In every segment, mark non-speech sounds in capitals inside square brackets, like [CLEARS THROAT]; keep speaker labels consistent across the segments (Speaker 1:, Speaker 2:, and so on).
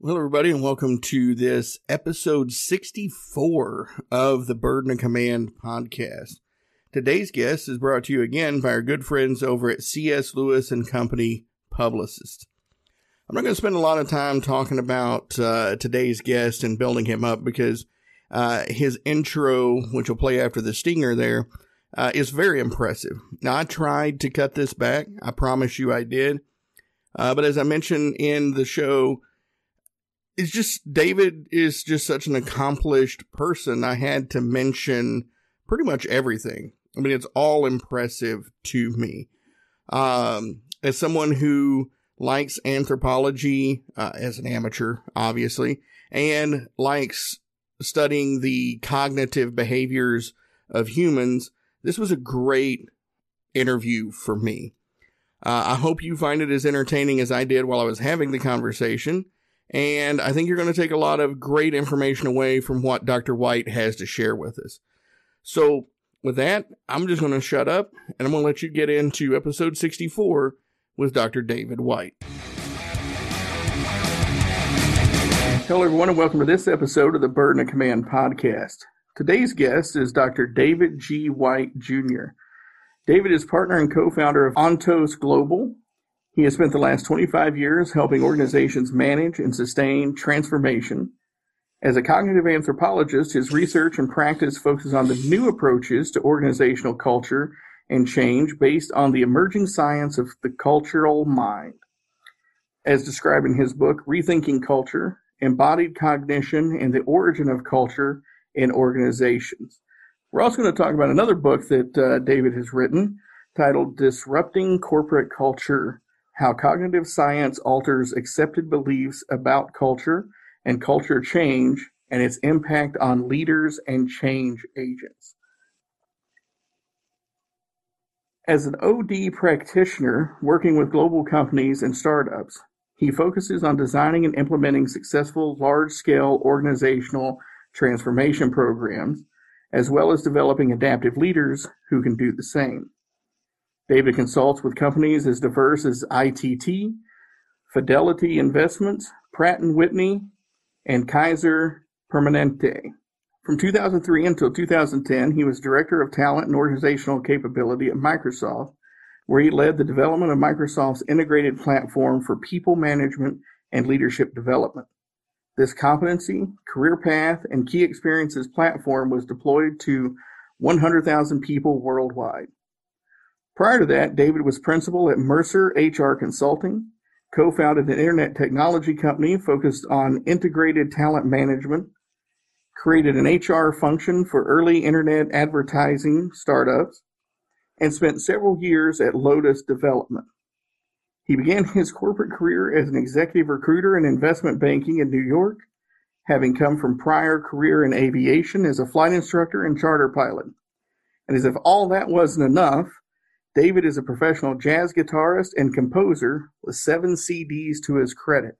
Speaker 1: Hello, everybody, and welcome to this episode 64 of the Burden of Command podcast. Today's guest is brought to you again by our good friends over at C.S. Lewis and Company Publicists. I'm not going to spend a lot of time talking about uh, today's guest and building him up because uh, his intro, which will play after the stinger there, uh, is very impressive. Now, I tried to cut this back. I promise you I did. Uh, but as I mentioned in the show, it's just David is just such an accomplished person. I had to mention pretty much everything. I mean, it's all impressive to me. Um, as someone who likes anthropology uh, as an amateur, obviously, and likes studying the cognitive behaviors of humans, this was a great interview for me. Uh, I hope you find it as entertaining as I did while I was having the conversation. And I think you're going to take a lot of great information away from what Dr. White has to share with us. So, with that, I'm just going to shut up and I'm going to let you get into episode 64 with Dr. David White. Hello, everyone, and welcome to this episode of the Burden of Command podcast. Today's guest is Dr. David G. White Jr. David is partner and co founder of Ontos Global. He has spent the last 25 years helping organizations manage and sustain transformation. As a cognitive anthropologist, his research and practice focuses on the new approaches to organizational culture and change based on the emerging science of the cultural mind. As described in his book, Rethinking Culture Embodied Cognition and the Origin of Culture in Organizations. We're also going to talk about another book that uh, David has written titled Disrupting Corporate Culture How Cognitive Science Alters Accepted Beliefs About Culture and Culture Change and its Impact on Leaders and Change Agents. As an OD practitioner working with global companies and startups, he focuses on designing and implementing successful large scale organizational transformation programs, as well as developing adaptive leaders who can do the same. David consults with companies as diverse as ITT, Fidelity Investments, Pratt & Whitney, and Kaiser Permanente. From 2003 until 2010, he was Director of Talent and Organizational Capability at Microsoft, where he led the development of Microsoft's integrated platform for people management and leadership development. This competency, career path, and key experiences platform was deployed to 100,000 people worldwide. Prior to that, David was principal at Mercer HR Consulting, co founded an internet technology company focused on integrated talent management, created an HR function for early internet advertising startups, and spent several years at Lotus Development. He began his corporate career as an executive recruiter in investment banking in New York, having come from prior career in aviation as a flight instructor and charter pilot. And as if all that wasn't enough, David is a professional jazz guitarist and composer with seven CDs to his credit.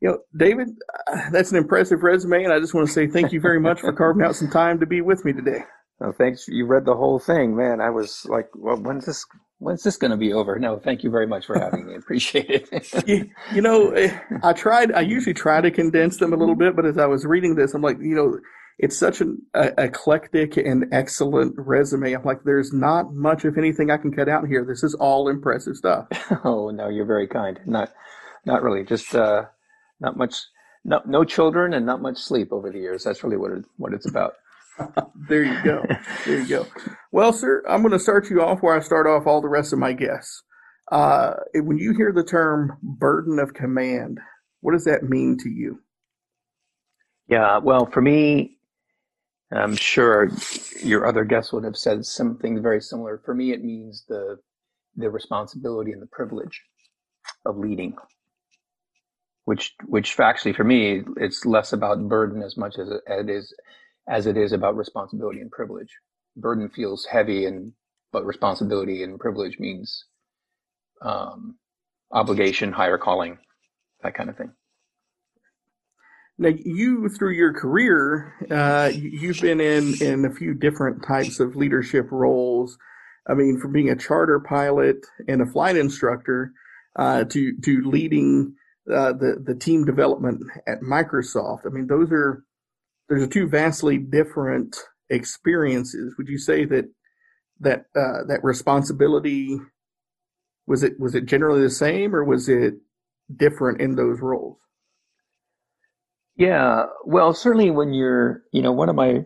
Speaker 1: You know, David, uh, that's an impressive resume, and I just want to say thank you very much for [LAUGHS] carving out some time to be with me today.
Speaker 2: Oh, thanks. You read the whole thing, man. I was like, well, when's this? When's this going to be over? No, thank you very much for having me. Appreciate it.
Speaker 1: you, you know, eh, I tried. I usually try to condense them a little bit, but as I was reading this, I'm like, you know, it's such an uh, eclectic and excellent resume. I'm like, there's not much of anything I can cut out here. This is all impressive stuff. [LAUGHS]
Speaker 2: oh no, you're very kind. Not, not really. Just uh, not much. No, no children and not much sleep over the years. That's really what it, what it's about. [LAUGHS]
Speaker 1: there you go. There you go. Well, sir, I'm going to start you off where I start off all the rest of my guests. Uh, when you hear the term burden of command, what does that mean to you?
Speaker 2: Yeah, well, for me, I'm sure your other guests would have said something very similar. For me, it means the the responsibility and the privilege of leading, which which actually for me, it's less about burden as much as it is as it is about responsibility and privilege. Burden feels heavy, and but responsibility and privilege means um, obligation, higher calling, that kind of thing.
Speaker 1: Now, you through your career, uh, you've been in in a few different types of leadership roles. I mean, from being a charter pilot and a flight instructor, uh, to to leading uh, the the team development at Microsoft. I mean, those are there's two vastly different experiences. Would you say that that uh, that responsibility was it was it generally the same or was it different in those roles?
Speaker 2: Yeah, well, certainly when you're, you know, one of my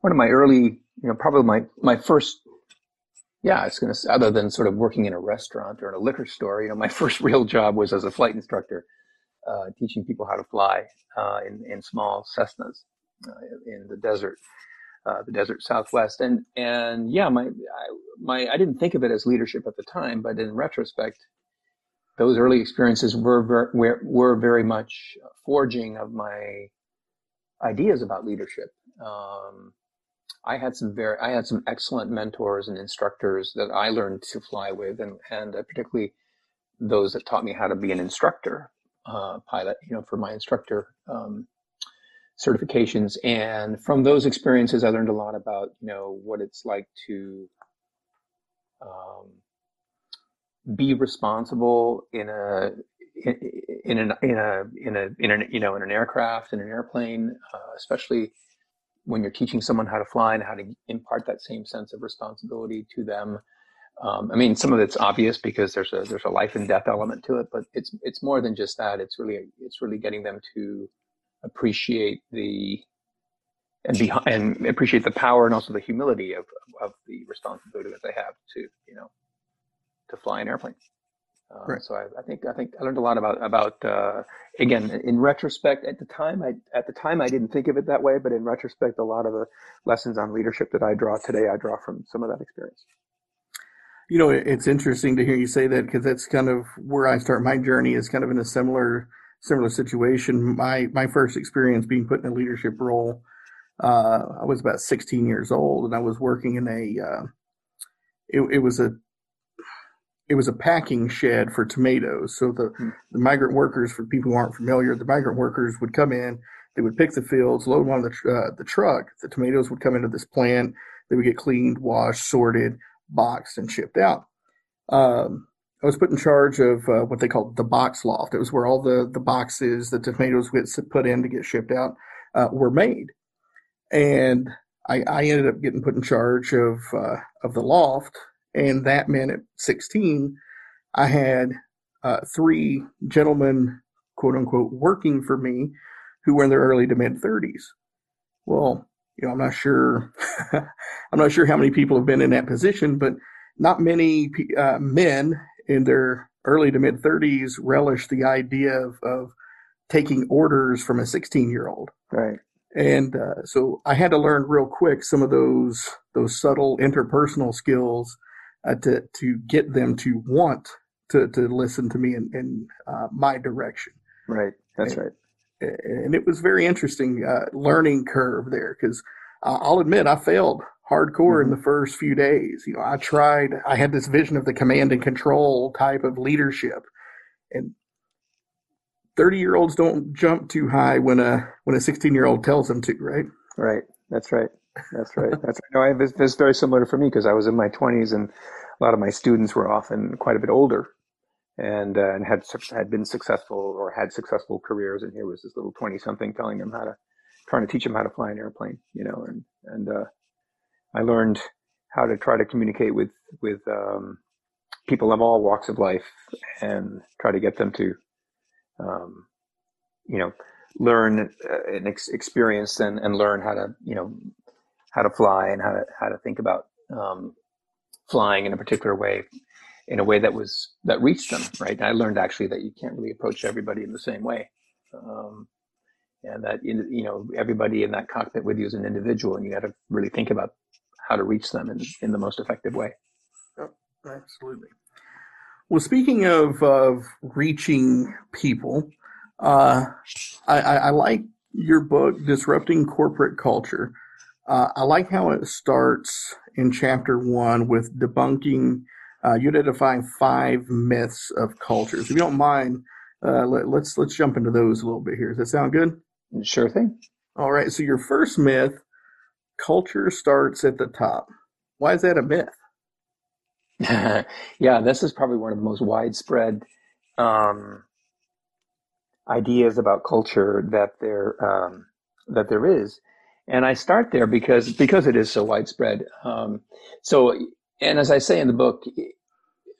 Speaker 2: one of my early, you know, probably my my first yeah, it's going to, other than sort of working in a restaurant or in a liquor store, you know, my [LAUGHS] first real job was as a flight instructor, uh, teaching people how to fly uh, in, in small Cessnas in the desert, uh, the desert Southwest. And, and yeah, my, I, my, I didn't think of it as leadership at the time, but in retrospect, those early experiences were, were, were very much forging of my ideas about leadership. Um, I had some very, I had some excellent mentors and instructors that I learned to fly with, and and uh, particularly those that taught me how to be an instructor uh, pilot. You know, for my instructor um, certifications, and from those experiences, I learned a lot about you know what it's like to um, be responsible in a in, an in a in a in an you know in an aircraft in an airplane, uh, especially when you're teaching someone how to fly and how to impart that same sense of responsibility to them. Um, I mean, some of it's obvious because there's a there's a life and death element to it, but it's it's more than just that. It's really it's really getting them to appreciate the and be and appreciate the power and also the humility of of the responsibility that they have to you know to fly an airplane. Um, right. So I, I, think I think I learned a lot about about uh, again in retrospect. At the time, I at the time I didn't think of it that way, but in retrospect, a lot of the lessons on leadership that I draw today, I draw from some of that experience.
Speaker 1: You know, it's interesting to hear you say that because that's kind of where I start my journey. Is kind of in a similar similar situation. My my first experience being put in a leadership role, uh, I was about 16 years old, and I was working in a. Uh, it, it was a it was a packing shed for tomatoes. So the, hmm. the migrant workers, for people who aren't familiar, the migrant workers would come in, they would pick the fields, load them on the, uh, the truck. The tomatoes would come into this plant. They would get cleaned, washed, sorted, boxed, and shipped out. Um, I was put in charge of uh, what they called the box loft. It was where all the, the boxes that the tomatoes get put in to get shipped out uh, were made. And I, I, ended up getting put in charge of uh, of the loft and that meant at 16, I had uh, three gentlemen, quote unquote, working for me who were in their early to mid 30s. Well, you know, I'm not sure, [LAUGHS] I'm not sure how many people have been in that position, but not many uh, men in their early to mid 30s relish the idea of, of taking orders from a 16 year old.
Speaker 2: Right.
Speaker 1: And uh, so I had to learn real quick some of those those subtle interpersonal skills uh, to to get them to want to to listen to me in, in uh, my direction.
Speaker 2: Right. That's
Speaker 1: and,
Speaker 2: right.
Speaker 1: And it was very interesting uh, learning curve there because I'll admit I failed hardcore mm-hmm. in the first few days. You know, I tried. I had this vision of the command and control type of leadership, and thirty year olds don't jump too high when a when a sixteen year old tells them to. Right.
Speaker 2: Right. That's right. That's right. That's right. No, I, it's, it's very similar for me because I was in my 20s and a lot of my students were often quite a bit older and uh, and had had been successful or had successful careers. And here was this little 20 something telling them how to, trying to teach them how to fly an airplane, you know, and, and uh, I learned how to try to communicate with, with um, people of all walks of life and try to get them to, um, you know, learn uh, and ex- experience and, and learn how to, you know, how to fly and how to how to think about um, flying in a particular way, in a way that was that reached them. Right. And I learned actually that you can't really approach everybody in the same way, um, and that you know everybody in that cockpit with you is an individual, and you got to really think about how to reach them in in the most effective way.
Speaker 1: Oh, absolutely. Well, speaking of of reaching people, uh, I, I, I like your book, Disrupting Corporate Culture. Uh, I like how it starts in chapter one with debunking, uh, you identifying five myths of cultures. If you don't mind, uh, let, let's, let's jump into those a little bit here. Does that sound good?
Speaker 2: Sure thing.
Speaker 1: All right. So your first myth: culture starts at the top. Why is that a myth? [LAUGHS]
Speaker 2: yeah, this is probably one of the most widespread um, ideas about culture that there um, that there is, and I start there because because it is so widespread. Um, so, and as I say in the book,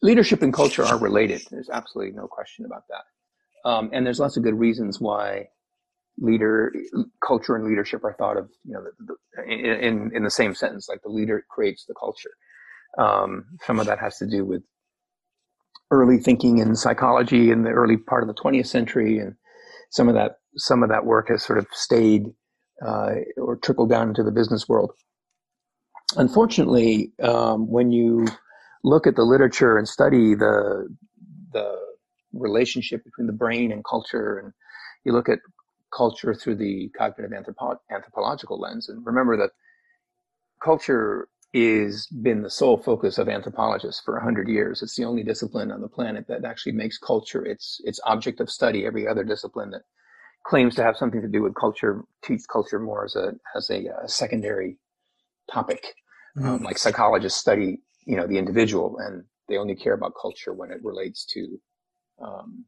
Speaker 2: leadership and culture are related. There's absolutely no question about that, um, and there's lots of good reasons why leader culture and leadership are thought of you know the, the, in in the same sentence like the leader creates the culture. Um, some of that has to do with early thinking in psychology in the early part of the 20th century and some of that some of that work has sort of stayed uh, or trickled down into the business world. Unfortunately um, when you look at the literature and study the the relationship between the brain and culture and you look at culture through the cognitive anthropo- anthropological lens. And remember that culture is been the sole focus of anthropologists for 100 years. It's the only discipline on the planet that actually makes culture its its object of study. Every other discipline that claims to have something to do with culture treats culture more as a as a, a uh, secondary topic. Mm-hmm. Um, like psychologists study, you know, the individual, and they only care about culture when it relates to, um,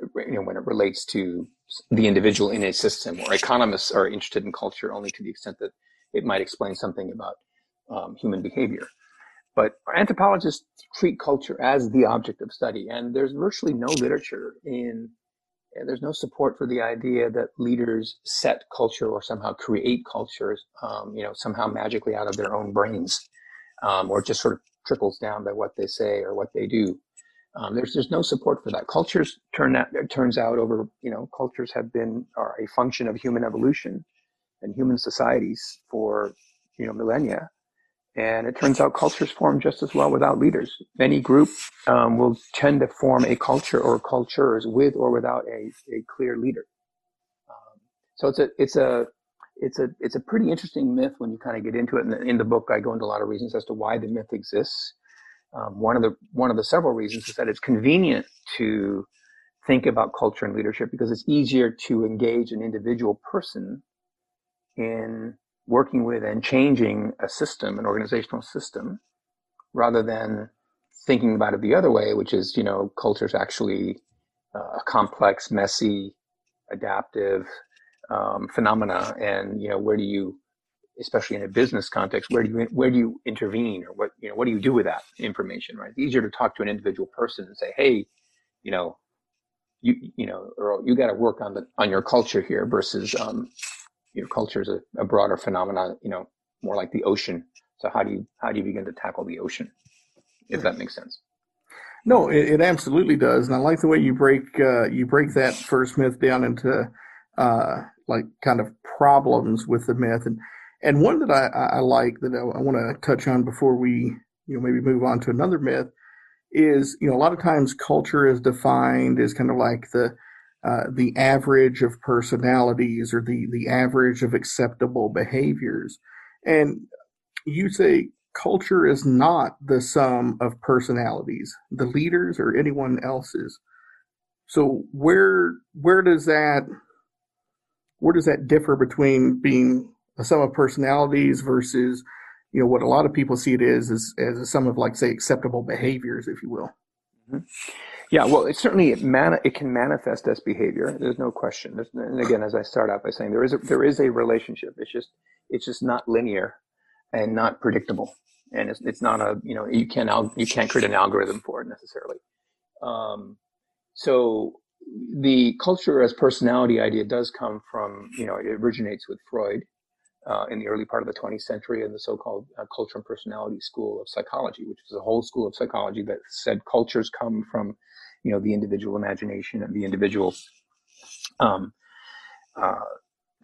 Speaker 2: you know, when it relates to the individual in a system, or economists are interested in culture only to the extent that it might explain something about um, human behavior. But anthropologists treat culture as the object of study, and there's virtually no literature in, there's no support for the idea that leaders set culture or somehow create cultures, um, you know, somehow magically out of their own brains, um, or just sort of trickles down by what they say or what they do. Um, there's there's no support for that. Cultures turn out turns out over you know cultures have been are a function of human evolution and human societies for you know millennia, and it turns out cultures form just as well without leaders. Any group um, will tend to form a culture or cultures with or without a, a clear leader. Um, so it's a it's a it's a it's a pretty interesting myth when you kind of get into it. The, in the book, I go into a lot of reasons as to why the myth exists um, one of the one of the several reasons is that it's convenient to think about culture and leadership because it's easier to engage an individual person in working with and changing a system, an organizational system, rather than thinking about it the other way, which is, you know, culture is actually uh, a complex, messy, adaptive um, phenomena. And, you know, where do you especially in a business context, where do you where do you intervene or what you know what do you do with that information? Right, it's easier to talk to an individual person and say, hey, you know, you you know, or you got to work on the on your culture here versus um, your culture is a, a broader phenomenon. You know, more like the ocean. So how do you how do you begin to tackle the ocean? If that makes sense.
Speaker 1: No, it, it absolutely does, and I like the way you break uh, you break that first myth down into uh, like kind of problems with the myth and and one that I, I like that I, I want to touch on before we, you know, maybe move on to another myth is, you know, a lot of times culture is defined as kind of like the uh, the average of personalities or the the average of acceptable behaviors, and you say culture is not the sum of personalities, the leaders or anyone else's. So where where does that where does that differ between being a sum of personalities versus you know what a lot of people see it is as as a sum of like say acceptable behaviors if you will.
Speaker 2: Mm-hmm. yeah well it certainly it, man, it can manifest as behavior there's no question. There's, and again as i start out by saying there is a, there is a relationship. It's just it's just not linear and not predictable. And it's, it's not a you know you can't you can't create an algorithm for it necessarily. Um, so the culture as personality idea does come from you know it originates with freud uh, in the early part of the 20th century in the so-called uh, culture and personality school of psychology, which is a whole school of psychology that said cultures come from, you know, the individual imagination and the individual um, uh,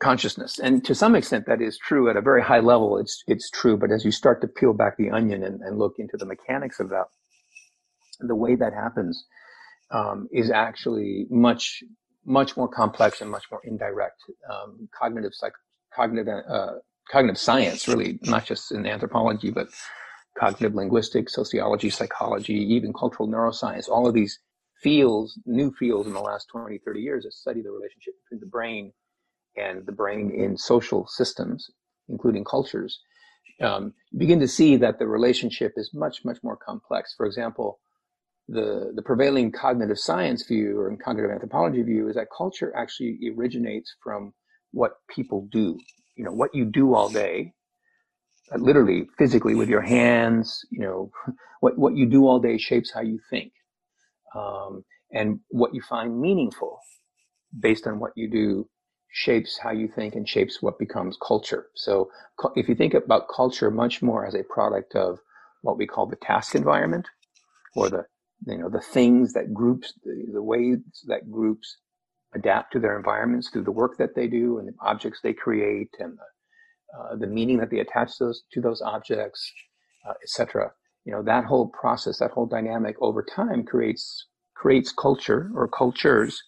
Speaker 2: consciousness. And to some extent, that is true at a very high level. It's it's true, but as you start to peel back the onion and, and look into the mechanics of that, the way that happens um, is actually much much more complex and much more indirect. Um, cognitive psych- cognitive uh, cognitive science, really, not just in anthropology, but cognitive linguistics, sociology, psychology, even cultural neuroscience, all of these fields, new fields in the last 20, 30 years that study the relationship between the brain and the brain in social systems, including cultures, um, you begin to see that the relationship is much, much more complex. For example, the, the prevailing cognitive science view or cognitive anthropology view is that culture actually originates from what people do. You know, what you do all day, uh, literally, physically with your hands, you know, [LAUGHS] what, what you do all day shapes how you think. Um, and what you find meaningful based on what you do shapes how you think and shapes what becomes culture. So if you think about culture much more as a product of what we call the task environment or the you know the things that groups the, the ways that groups adapt to their environments through the work that they do and the objects they create and the, uh, the meaning that they attach those to those objects uh, etc you know that whole process that whole dynamic over time creates creates culture or cultures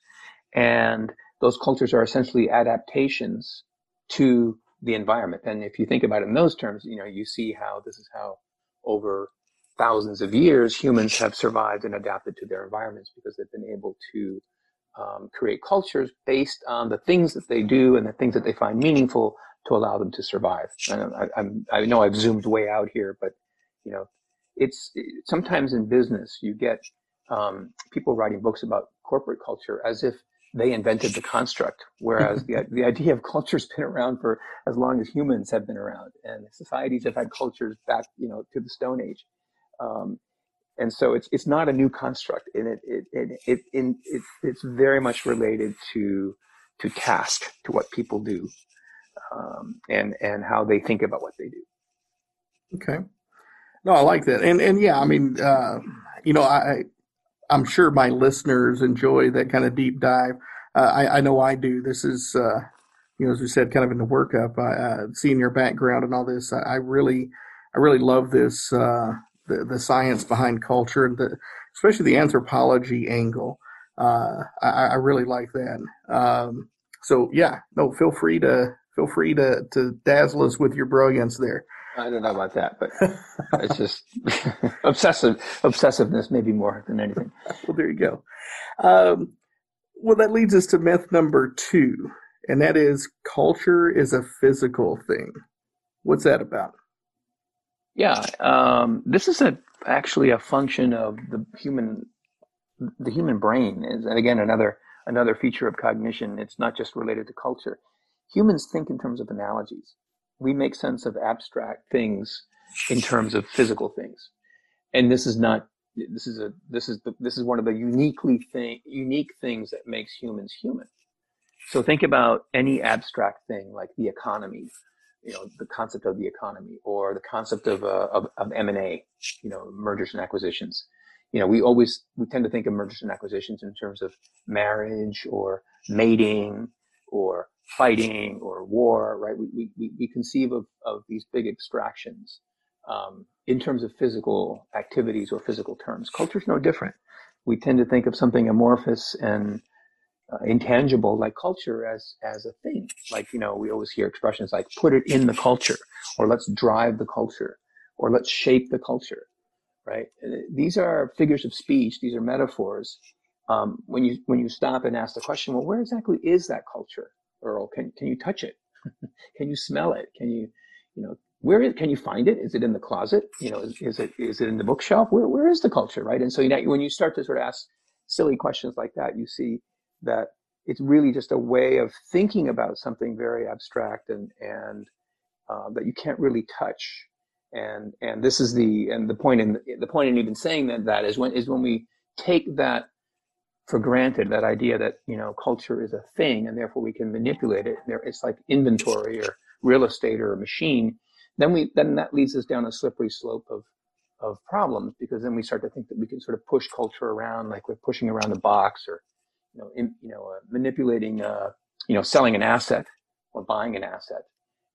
Speaker 2: and those cultures are essentially adaptations to the environment. And if you think about it in those terms you know you see how this is how over thousands of years, humans have survived and adapted to their environments because they've been able to um, create cultures based on the things that they do and the things that they find meaningful to allow them to survive. I, I, I know I've zoomed way out here, but you know, it's sometimes in business you get um, people writing books about corporate culture as if they invented the construct, whereas [LAUGHS] the, the idea of culture's been around for as long as humans have been around, and societies have had cultures back, you know, to the Stone Age. Um, and so it's it's not a new construct, and it it it, it, it, it it's very much related to to task, to what people do, um, and and how they think about what they do.
Speaker 1: Okay, no, I like that, and and yeah, I mean, uh, you know, I I'm sure my listeners enjoy that kind of deep dive. Uh, I, I know I do. This is, uh, you know, as we said, kind of in the workup, uh, seeing your background and all this. I, I really, I really love this uh, the, the science behind culture and the, especially the anthropology angle. Uh, I, I, really like that. Um, so yeah, no, feel free to feel free to to dazzle us with your brilliance there.
Speaker 2: I don't know about that, but it's just [LAUGHS] obsessive obsessiveness, maybe more than anything. [LAUGHS]
Speaker 1: well, there you go. Um, well, that leads us to myth number two, and that is culture is a physical thing. What's that about?
Speaker 2: Yeah, um, this is a actually a function of the human the human brain is and again another another feature of cognition. It's not just related to culture. Humans think in terms of analogies. We make sense of abstract things in terms of physical things, and this is not. This is a. This is the. This is one of the uniquely thing unique things that makes humans human. So think about any abstract thing like the economy you know the concept of the economy or the concept of uh, of, of M&A, you know, mergers and acquisitions. You know, we always we tend to think of mergers and acquisitions in terms of marriage or mating or fighting or war, right? We we we conceive of of these big abstractions um, in terms of physical activities or physical terms. Culture's no different. We tend to think of something amorphous and uh, intangible like culture as as a thing. Like you know we always hear expressions like put it in the culture or let's drive the culture or let's shape the culture right? Uh, these are figures of speech these are metaphors. Um, when you when you stop and ask the question well where exactly is that culture earl? Can can you touch it? [LAUGHS] Can you smell it? Can you you know where is, can you find it? Is it in the closet? You know is, is it is it in the bookshelf? Where where is the culture? Right? And so you know, when you start to sort of ask silly questions like that you see that it's really just a way of thinking about something very abstract and and uh, that you can't really touch. And and this is the and the point in the point in even saying that that is when is when we take that for granted that idea that you know culture is a thing and therefore we can manipulate it. It's like inventory or real estate or a machine. Then we then that leads us down a slippery slope of of problems because then we start to think that we can sort of push culture around like we're pushing around a box or you know, in, you know, uh, manipulating, uh, you know, selling an asset or buying an asset.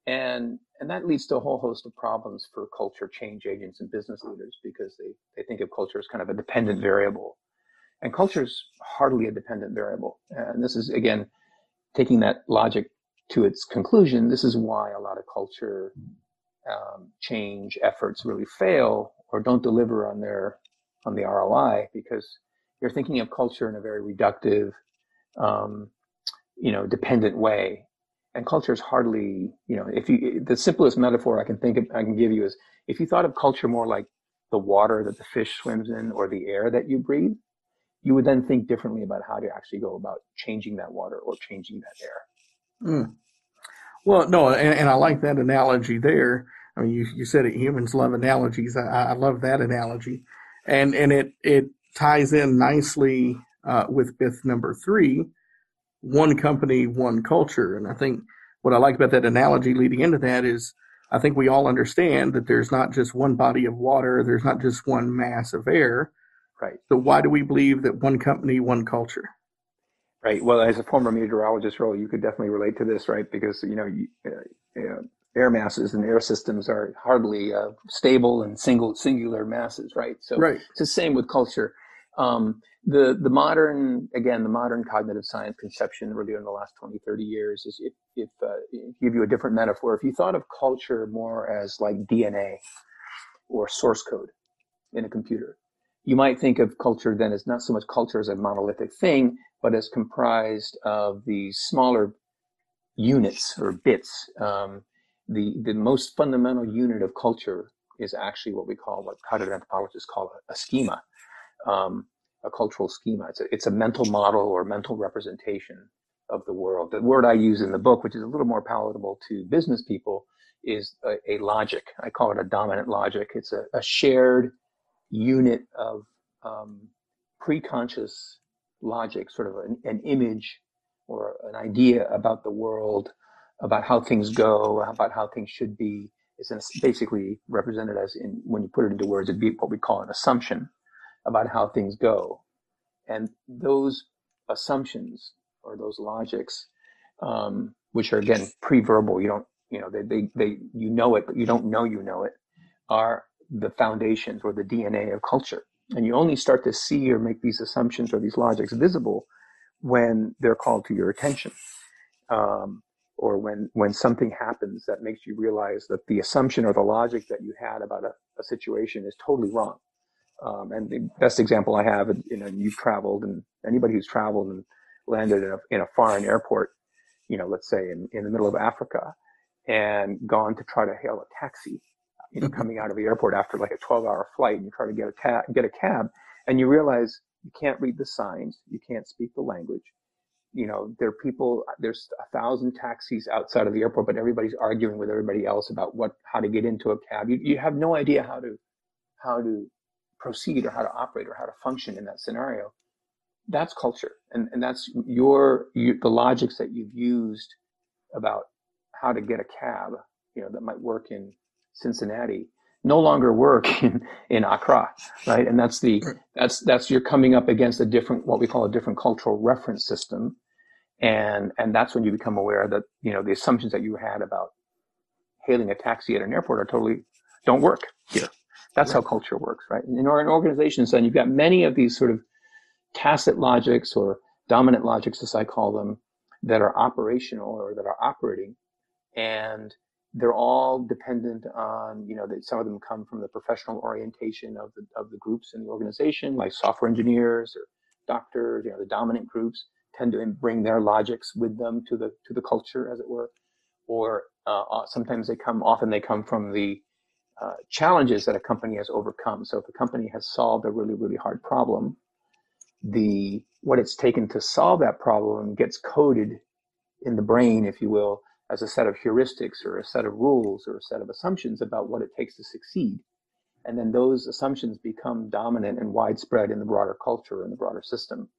Speaker 2: And, and that leads to a whole host of problems for culture change agents and business leaders because they, they think of culture as kind of a dependent variable. And culture is hardly a dependent variable. And this is, again, taking that logic to its conclusion. This is why a lot of culture um, change efforts really fail or don't deliver on their on the ROI because you're thinking of culture in a very reductive, um, you know, dependent way. And culture is hardly, you know, if you, the simplest metaphor I can think of, I can give you is if you thought of culture more like the water that the fish swims in or the air that you breathe, you would then think differently about how to actually go about changing that water or changing that air.
Speaker 1: Mm. Well, no, and, and, I like that analogy there. I mean, you, you said it, humans love analogies. I, I love that analogy. And, and it, it ties in nicely uh, with myth number three, one company, one culture. And I think what I like about that analogy leading into that is I think we all understand that there's not just one body of water, there's not just one mass of air.
Speaker 2: Right.
Speaker 1: So why do we believe that one company, one culture?
Speaker 2: Right. Well, as a former meteorologist, role, you could definitely relate to this, right? Because you know, you, uh, uh, air masses and air systems are hardly uh, stable and single singular masses, right? So
Speaker 1: right.
Speaker 2: it's the same with culture. Um, the the modern again the modern cognitive science conception really in the last 20 30 years is if, if uh, give you a different metaphor if you thought of culture more as like dna or source code in a computer you might think of culture then as not so much culture as a monolithic thing but as comprised of these smaller units or bits um, the the most fundamental unit of culture is actually what we call what cognitive anthropologists call a, a schema um, a cultural schema. It's a, it's a mental model or mental representation of the world. The word I use in the book, which is a little more palatable to business people, is a, a logic. I call it a dominant logic. It's a, a shared unit of um, pre-conscious logic, sort of an, an image or an idea about the world, about how things go, about how things should be. is basically represented as in when you put it into words, it'd be what we call an assumption about how things go. And those assumptions or those logics, um, which are again pre-verbal, you don't, you know, they, they, they, you know it, but you don't know you know it, are the foundations or the DNA of culture. And you only start to see or make these assumptions or these logics visible when they're called to your attention. Um, or when, when something happens that makes you realize that the assumption or the logic that you had about a, a situation is totally wrong. Um, and the best example I have, you know, you've traveled, and anybody who's traveled and landed in a, in a foreign airport, you know, let's say in, in the middle of Africa, and gone to try to hail a taxi, you know, mm-hmm. coming out of the airport after like a 12 hour flight, and you try to get a ta- get a cab, and you realize you can't read the signs, you can't speak the language. You know, there are people, there's a thousand taxis outside of the airport, but everybody's arguing with everybody else about what, how to get into a cab. You, you have no idea how to, how to proceed or how to operate or how to function in that scenario. That's culture. And, and that's your you, the logics that you've used about how to get a cab you know that might work in cincinnati no longer work [LAUGHS] in, in accra right? And that's the that's that's you're coming up against a different what we call a different cultural reference system. And and that's when you become aware that you know the assumptions that you had about hailing a taxi at an airport are totally don't work here. That's how culture works, right? In an organization, then you've got many of these sort of tacit logics or dominant logics, as I call them, that are operational or that are operating, and they're all dependent on, you know, that some of them come from the professional orientation of the of the groups in the organization, like software engineers or doctors. You know, the dominant groups tend to bring their logics with them to the to the culture, as it were, or uh, sometimes they come. Often they come from the uh, challenges that a company has overcome. So if a company has solved a really, really hard problem, the what it's taken to solve that problem gets coded in the brain, if you will, as a set of heuristics or a set of rules or a set of assumptions about what it takes to succeed. And then those assumptions become dominant and widespread in the broader culture and the broader system.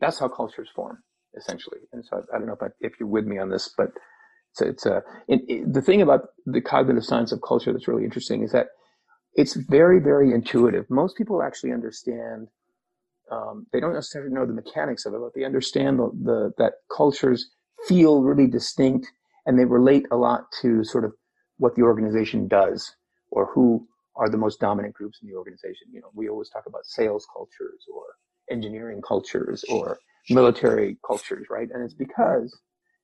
Speaker 2: That's how cultures form, essentially. And so I, I don't know if, I, if you're with me on this, but it's it's a it, it, the thing about the cognitive science of culture that's really interesting is that it's very very intuitive. Most people actually understand. Um, they don't necessarily know the mechanics of it, but they understand the, the that cultures feel really distinct and they relate a lot to sort of what the organization does or who are the most dominant groups in the organization. You know, we always talk about sales cultures or engineering cultures or military cultures, right? And it's because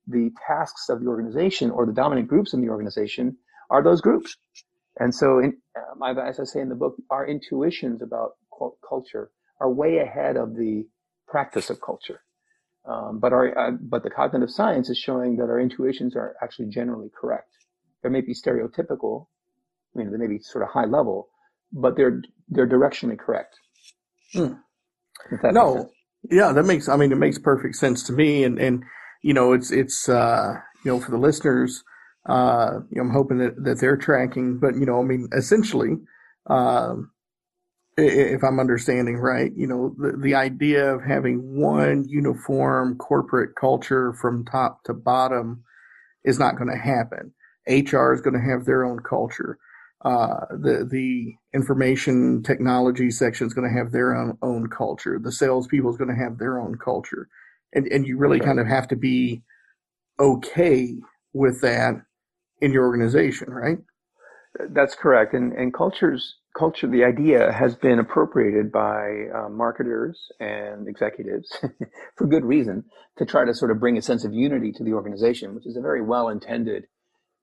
Speaker 2: the tasks of the organization or the dominant groups in the organization are those groups. And so, in, uh, as I say in the book, our intuitions about culture are way ahead of the practice of culture. Um, but our uh, but the cognitive science is showing that our intuitions are actually generally correct. They may be stereotypical, I mean, they may be sort of high level, but they're they're directionally correct.
Speaker 1: Hmm. No, yeah, that makes. I mean, it makes perfect sense to me, and and you know, it's it's uh, you know for the listeners, uh, you know, I'm hoping that that they're tracking, but you know, I mean, essentially, um, if I'm understanding right, you know, the, the idea of having one uniform corporate culture from top to bottom is not going to happen. HR is going to have their own culture. Uh, the the information technology section is going to have their own, own culture. The salespeople is going to have their own culture, and and you really okay. kind of have to be okay with that in your organization, right?
Speaker 2: That's correct. And and cultures culture, the idea has been appropriated by uh, marketers and executives [LAUGHS] for good reason to try to sort of bring a sense of unity to the organization, which is a very well intended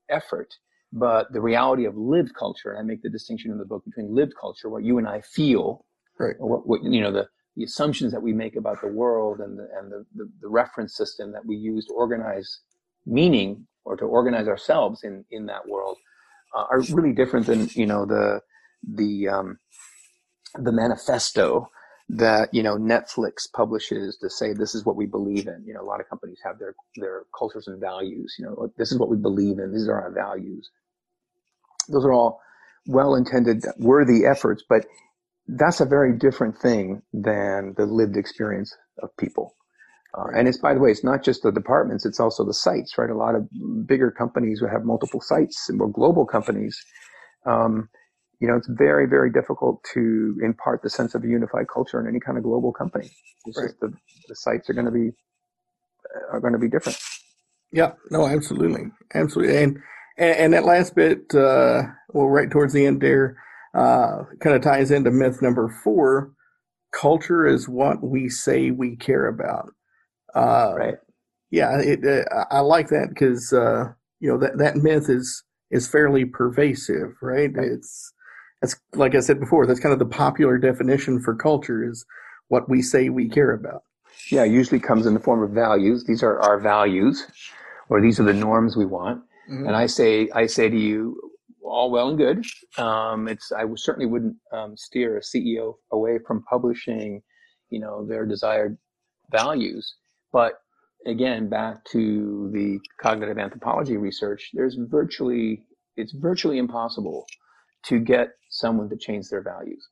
Speaker 2: effort. But the reality of lived culture, and I make the distinction in the book between lived culture, what you and I feel,
Speaker 1: right.
Speaker 2: what, what, you know, the, the assumptions that we make about the world and the, and the, the, the reference system that we use to organize meaning or to organize ourselves in, in that world uh, are really different than, you know, the, the, um, the manifesto that you know Netflix publishes to say this is what we believe in. You know, a lot of companies have their their cultures and values. You know, this is what we believe in. These are our values. Those are all well-intended, worthy efforts, but that's a very different thing than the lived experience of people. Uh, and it's by the way, it's not just the departments; it's also the sites, right? A lot of bigger companies who have multiple sites and more global companies. Um, you know, it's very, very difficult to impart the sense of a unified culture in any kind of global company. It's right. just the, the sites are going to be are going to be different.
Speaker 1: Yeah, no, absolutely, absolutely, and and, and that last bit, uh, well, right towards the end there, uh, kind of ties into myth number four. Culture is what we say we care about.
Speaker 2: Uh, right.
Speaker 1: Yeah, it, uh, I like that because uh, you know that that myth is is fairly pervasive, right? right? It's that's like I said before, that's kind of the popular definition for culture is what we say we care about.
Speaker 2: Yeah, usually comes in the form of values. These are our values, or these are the norms we want. Mm-hmm. And I say, I say to you, all well and good. Um, it's I certainly wouldn't um, steer a CEO away from publishing, you know, their desired values. But again, back to the cognitive anthropology research, there's virtually it's virtually impossible to get someone to change their values.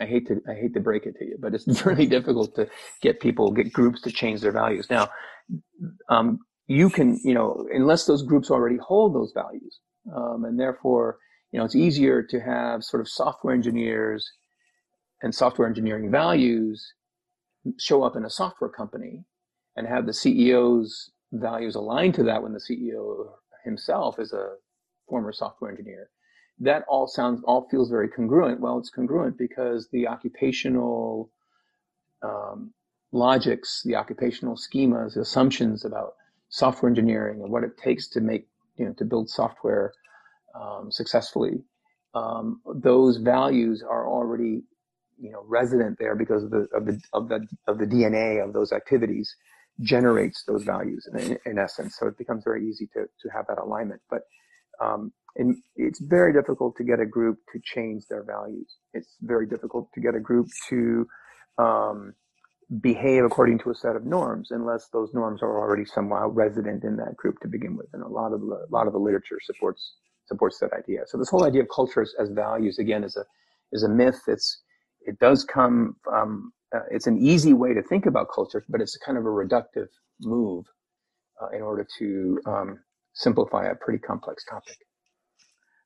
Speaker 2: I hate to I hate to break it to you, but it's [LAUGHS] really difficult to get people, get groups to change their values. Now, um, you can, you know, unless those groups already hold those values, um, and therefore, you know, it's easier to have sort of software engineers and software engineering values show up in a software company and have the CEO's values aligned to that when the CEO himself is a former software engineer that all sounds all feels very congruent. Well, it's congruent because the occupational um, logics, the occupational schemas, assumptions about software engineering and what it takes to make you know to build software um, successfully. Um, those values are already you know resident there because of the of the of the of the DNA of those activities generates those values in, in essence. So it becomes very easy to to have that alignment. But um, and it's very difficult to get a group to change their values. It's very difficult to get a group to um, behave according to a set of norms unless those norms are already somehow resident in that group to begin with. And a lot of the, a lot of the literature supports supports that idea. So this whole idea of culture as, as values again is a is a myth. It's it does come. Um, uh, it's an easy way to think about culture, but it's kind of a reductive move uh, in order to um, simplify a pretty complex topic.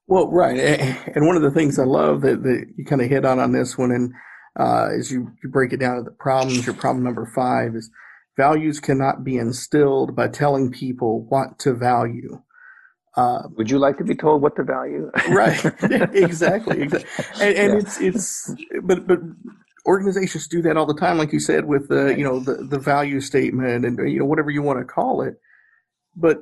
Speaker 1: Well, right, and one of the things I love that, that you kind of hit on on this one, and uh, as you, you break it down to the problems, your problem number five is values cannot be instilled by telling people what to value.
Speaker 2: Uh, Would you like to be told what to value?
Speaker 1: right, [LAUGHS] exactly, exactly, and, and yeah. it's it's but but organizations do that all the time, like you said, with the you know the the value statement and you know whatever you want to call it, but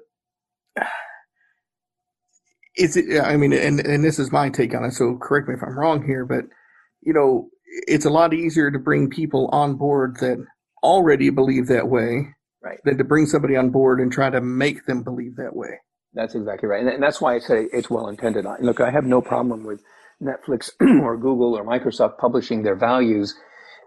Speaker 1: is it, I mean, and, and this is my take on it, so correct me if I'm wrong here, but, you know, it's a lot easier to bring people on board that already believe that way
Speaker 2: right.
Speaker 1: than to bring somebody on board and try to make them believe that way.
Speaker 2: That's exactly right. And, and that's why I say it's well intended. Look, I have no problem with Netflix [CLEARS THROAT] or Google or Microsoft publishing their values.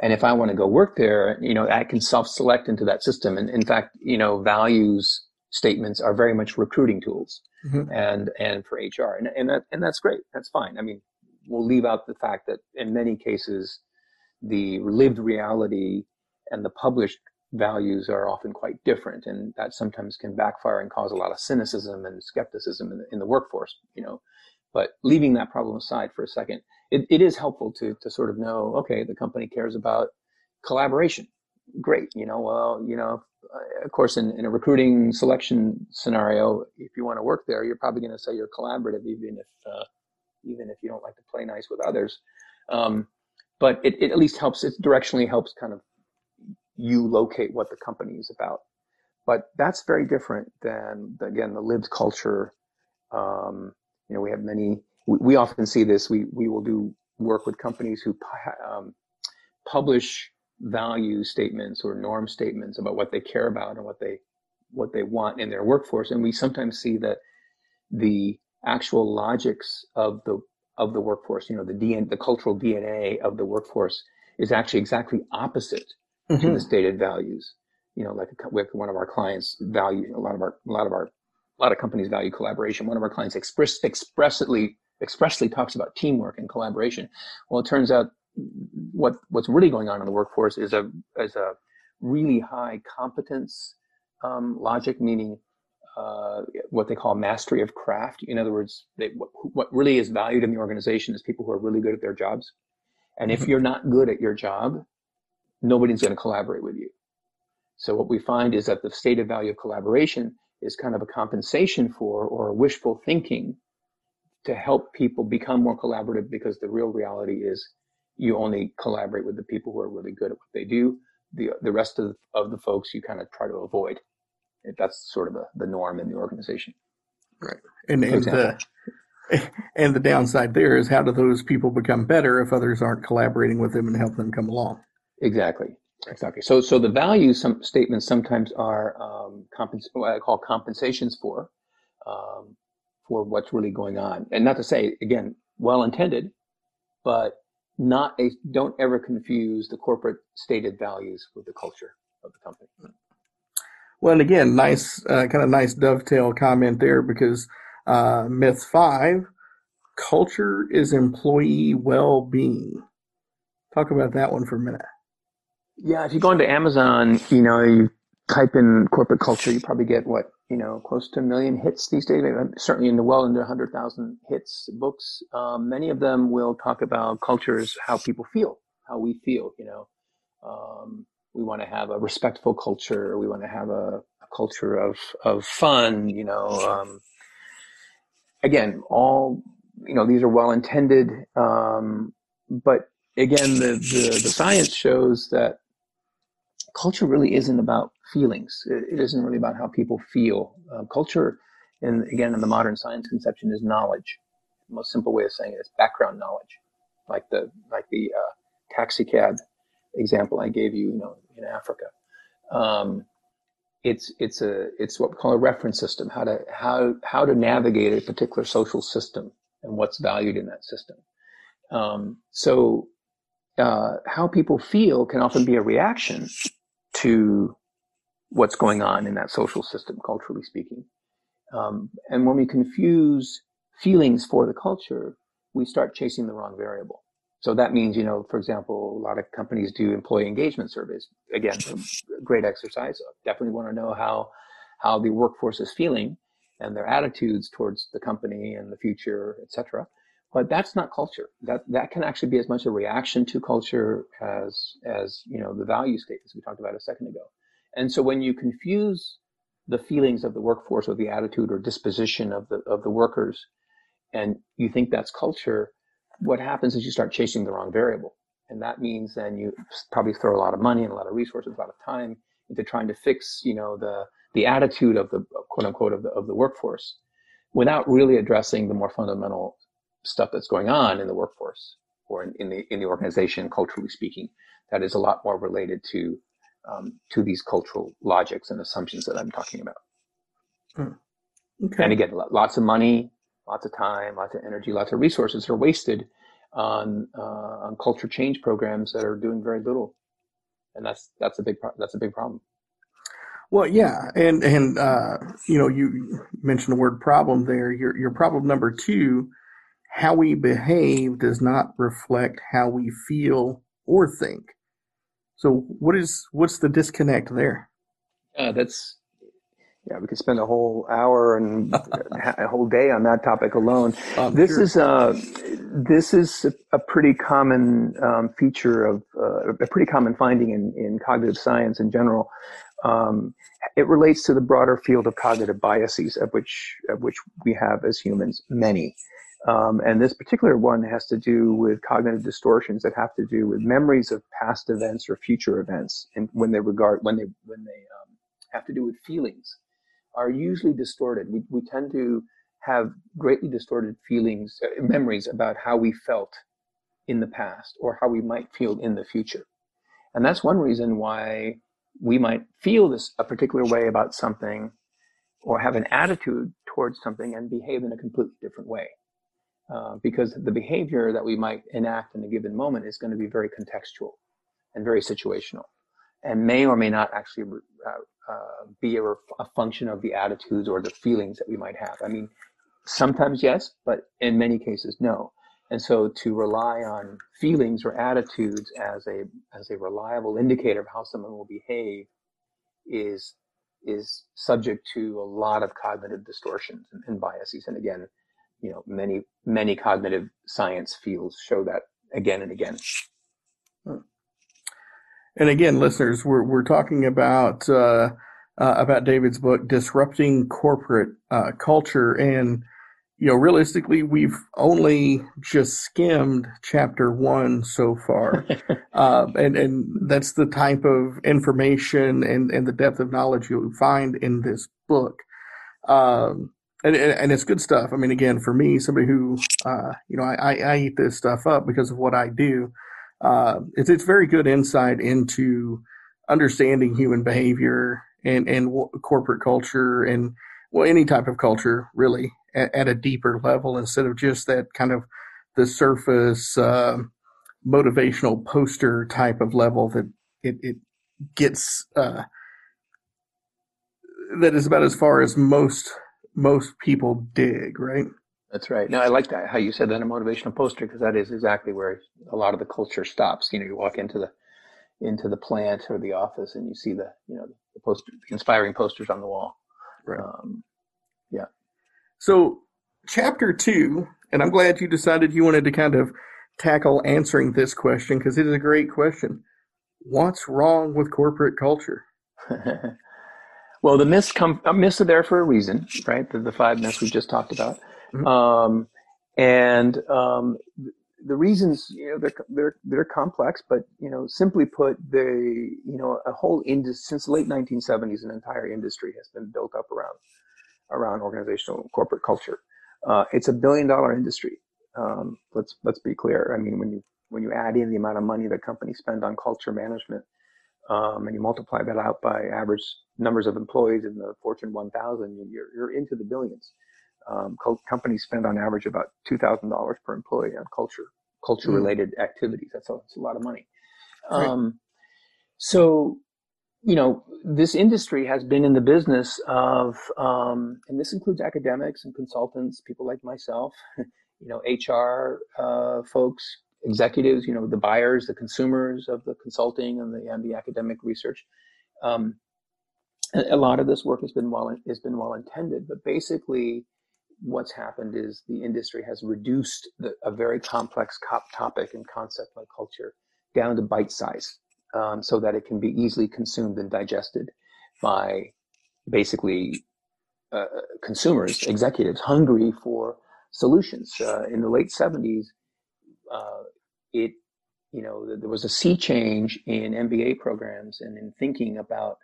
Speaker 2: And if I want to go work there, you know, I can self-select into that system. And in fact, you know, values statements are very much recruiting tools mm-hmm. and, and for HR. And, and that, and that's great. That's fine. I mean, we'll leave out the fact that in many cases, the lived reality and the published values are often quite different and that sometimes can backfire and cause a lot of cynicism and skepticism in the, in the workforce you know but leaving that problem aside for a second it, it is helpful to to sort of know okay the company cares about collaboration great you know well you know of course in, in a recruiting selection scenario if you want to work there you're probably going to say you're collaborative even if uh, even if you don't like to play nice with others um, but it, it at least helps it directionally helps kind of you locate what the company is about. But that's very different than, again, the lived culture. Um, you know, we have many, we, we, often see this. We, we will do work with companies who um, publish value statements or norm statements about what they care about and what they, what they want in their workforce. And we sometimes see that the actual logics of the, of the workforce, you know, the DNA, the cultural DNA of the workforce is actually exactly opposite mm-hmm. to the stated values. You know, like with one of our clients value a lot of our a lot of our a lot of companies value collaboration. One of our clients express, expressly expressly talks about teamwork and collaboration. Well, it turns out what what's really going on in the workforce is a is a really high competence um, logic, meaning uh, what they call mastery of craft. In other words, they, what, what, really is valued in the organization is people who are really good at their jobs. And if mm-hmm. you're not good at your job, nobody's going to collaborate with you. So what we find is that the stated value of collaboration is kind of a compensation for or a wishful thinking to help people become more collaborative because the real reality is you only collaborate with the people who are really good at what they do. The, the rest of, of the folks you kind of try to avoid. That's sort of the, the norm in the organization.
Speaker 1: Right. And, and the, and the downside there is how do those people become better if others aren't collaborating with them and help them come along?
Speaker 2: Exactly. Exactly. So, so the value some statements sometimes are um, compens- what I call compensations for um, for what's really going on, and not to say again, well intended, but not a. Don't ever confuse the corporate stated values with the culture of the company.
Speaker 1: Well, and again, nice uh, kind of nice dovetail comment there because uh, myth five, culture is employee well being. Talk about that one for a minute.
Speaker 2: Yeah, if you go into Amazon, you know, you type in corporate culture, you probably get what, you know, close to a million hits these days, certainly in the well into 100,000 hits books. Um, many of them will talk about cultures, how people feel, how we feel, you know. Um, we want to have a respectful culture. We want to have a, a culture of, of fun, you know. Um, again, all, you know, these are well intended. Um, but again, the, the, the science shows that culture really isn't about feelings. It, isn't really about how people feel. Uh, culture, and again, in the modern science conception, is knowledge. The most simple way of saying it is background knowledge, like the like the uh, taxi cab example I gave you, you know, in Africa. Um, it's it's a it's what we call a reference system. How to how how to navigate a particular social system and what's valued in that system. Um, so uh, how people feel can often be a reaction to what's going on in that social system, culturally speaking. Um, and when we confuse feelings for the culture, we start chasing the wrong variable. So that means, you know, for example, a lot of companies do employee engagement surveys. Again, [LAUGHS] great exercise. Definitely want to know how how the workforce is feeling and their attitudes towards the company and the future, et cetera. But that's not culture. That that can actually be as much a reaction to culture as as you know the value statements we talked about a second ago. And so when you confuse the feelings of the workforce or the attitude or disposition of the of the workers, and you think that's culture, what happens is you start chasing the wrong variable, and that means then you probably throw a lot of money and a lot of resources, a lot of time into trying to fix you know the the attitude of the quote unquote of the of the workforce, without really addressing the more fundamental stuff that's going on in the workforce or in, in the in the organization, culturally speaking, that is a lot more related to um, to these cultural logics and assumptions that I'm talking about. Hmm. Okay. And again, lots of money, lots of time, lots of energy, lots of resources are wasted on uh, on culture change programs that are doing very little, and that's that's a big pro- that's a big problem.
Speaker 1: Well, yeah, and and uh, you know, you mentioned the word problem there. Your your problem number two, how we behave does not reflect how we feel or think. So, what is what's the disconnect there?
Speaker 2: Uh, that's yeah, we could spend a whole hour and [LAUGHS] a whole day on that topic alone. Um, this sure. is uh, this is a pretty common um, feature of uh, a pretty common finding in, in cognitive science in general. Um, it relates to the broader field of cognitive biases, of which of which we have as humans many. Um, and this particular one has to do with cognitive distortions that have to do with memories of past events or future events, and when they regard when they when they um, have to do with feelings are usually distorted. We, we tend to have greatly distorted feelings, uh, memories about how we felt in the past or how we might feel in the future. And that's one reason why we might feel this a particular way about something or have an attitude towards something and behave in a completely different way. Uh, because the behavior that we might enact in a given moment is going to be very contextual and very situational and may or may not actually uh, uh, be a, a, function of the attitudes or the feelings that we might have. I mean, sometimes yes, but in many cases no. And so to rely on feelings or attitudes as a as a reliable indicator of how someone will behave is is subject to a lot of cognitive distortions and, and biases. And again, you know, many many cognitive science fields show that again and again.
Speaker 1: And again, listeners, we're we're talking about uh, uh, about David's book, disrupting corporate uh, culture, and you know, realistically, we've only just skimmed chapter one so far, uh, [LAUGHS] and and that's the type of information and and the depth of knowledge you'll find in this book. Um, and, and it's good stuff. I mean, again, for me, somebody who, uh, you know, I, I eat this stuff up because of what I do uh, it's it's very good insight into understanding human behavior and and corporate culture and well any type of culture really at, at, a deeper level instead of just that kind of the surface uh, motivational poster type of level that it, it gets uh, that is about as far as most most people dig right
Speaker 2: that's right. Now I like that how you said that a motivational poster because that is exactly where a lot of the culture stops. You know, you walk into the into the plant or the office and you see the you know the poster, the inspiring posters on the wall. Right. Um, yeah.
Speaker 1: So chapter two, and I'm glad you decided you wanted to kind of tackle answering this question because it is a great question. What's wrong with corporate culture? [LAUGHS]
Speaker 2: well, the myths come uh, myths are there for a reason, right? The, the five myths we just talked about. Mm-hmm. Um, and um, the reasons, you know, they're, they're, they're complex, but, you know, simply put, they, you know, a whole industry, since the late 1970s, an entire industry has been built up around, around organizational corporate culture. Uh, it's a billion dollar industry. Um, let's, let's be clear. I mean, when you, when you add in the amount of money that companies spend on culture management, um, and you multiply that out by average numbers of employees in the Fortune 1000, you're, you're into the billions um, co- companies spend on average about two thousand dollars per employee on culture culture related mm. activities. That's a, that's a lot of money. Right. Um, so, you know, this industry has been in the business of, um, and this includes academics and consultants, people like myself, [LAUGHS] you know, HR uh, folks, executives, you know, the buyers, the consumers of the consulting and the and the academic research. Um, a lot of this work has been well has been well intended, but basically, what's happened is the industry has reduced the, a very complex topic and concept like culture down to bite size um, so that it can be easily consumed and digested by basically uh, consumers, executives hungry for solutions. Uh, in the late 70s, uh, it you know there was a sea change in MBA programs and in thinking about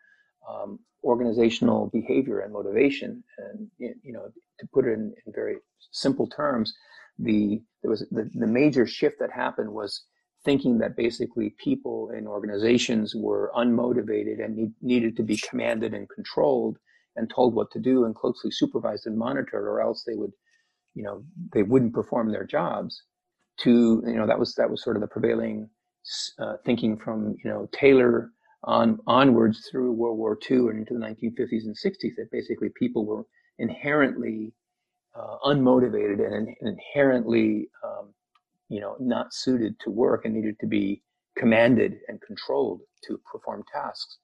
Speaker 2: um, organizational behavior and motivation. And you know, to put it in, in very simple terms, the there was the, the major shift that happened was thinking that basically people in organizations were unmotivated and need, needed to be commanded and controlled and told what to do and closely supervised and monitored, or else they would, you know, they wouldn't perform their jobs. to you know that was that was sort of the prevailing uh, thinking from you know Taylor on onwards through World War II and into the 1950s and 60s that basically people were inherently uh, unmotivated and, inherently um, you know not suited to work and needed to be commanded and controlled to perform tasks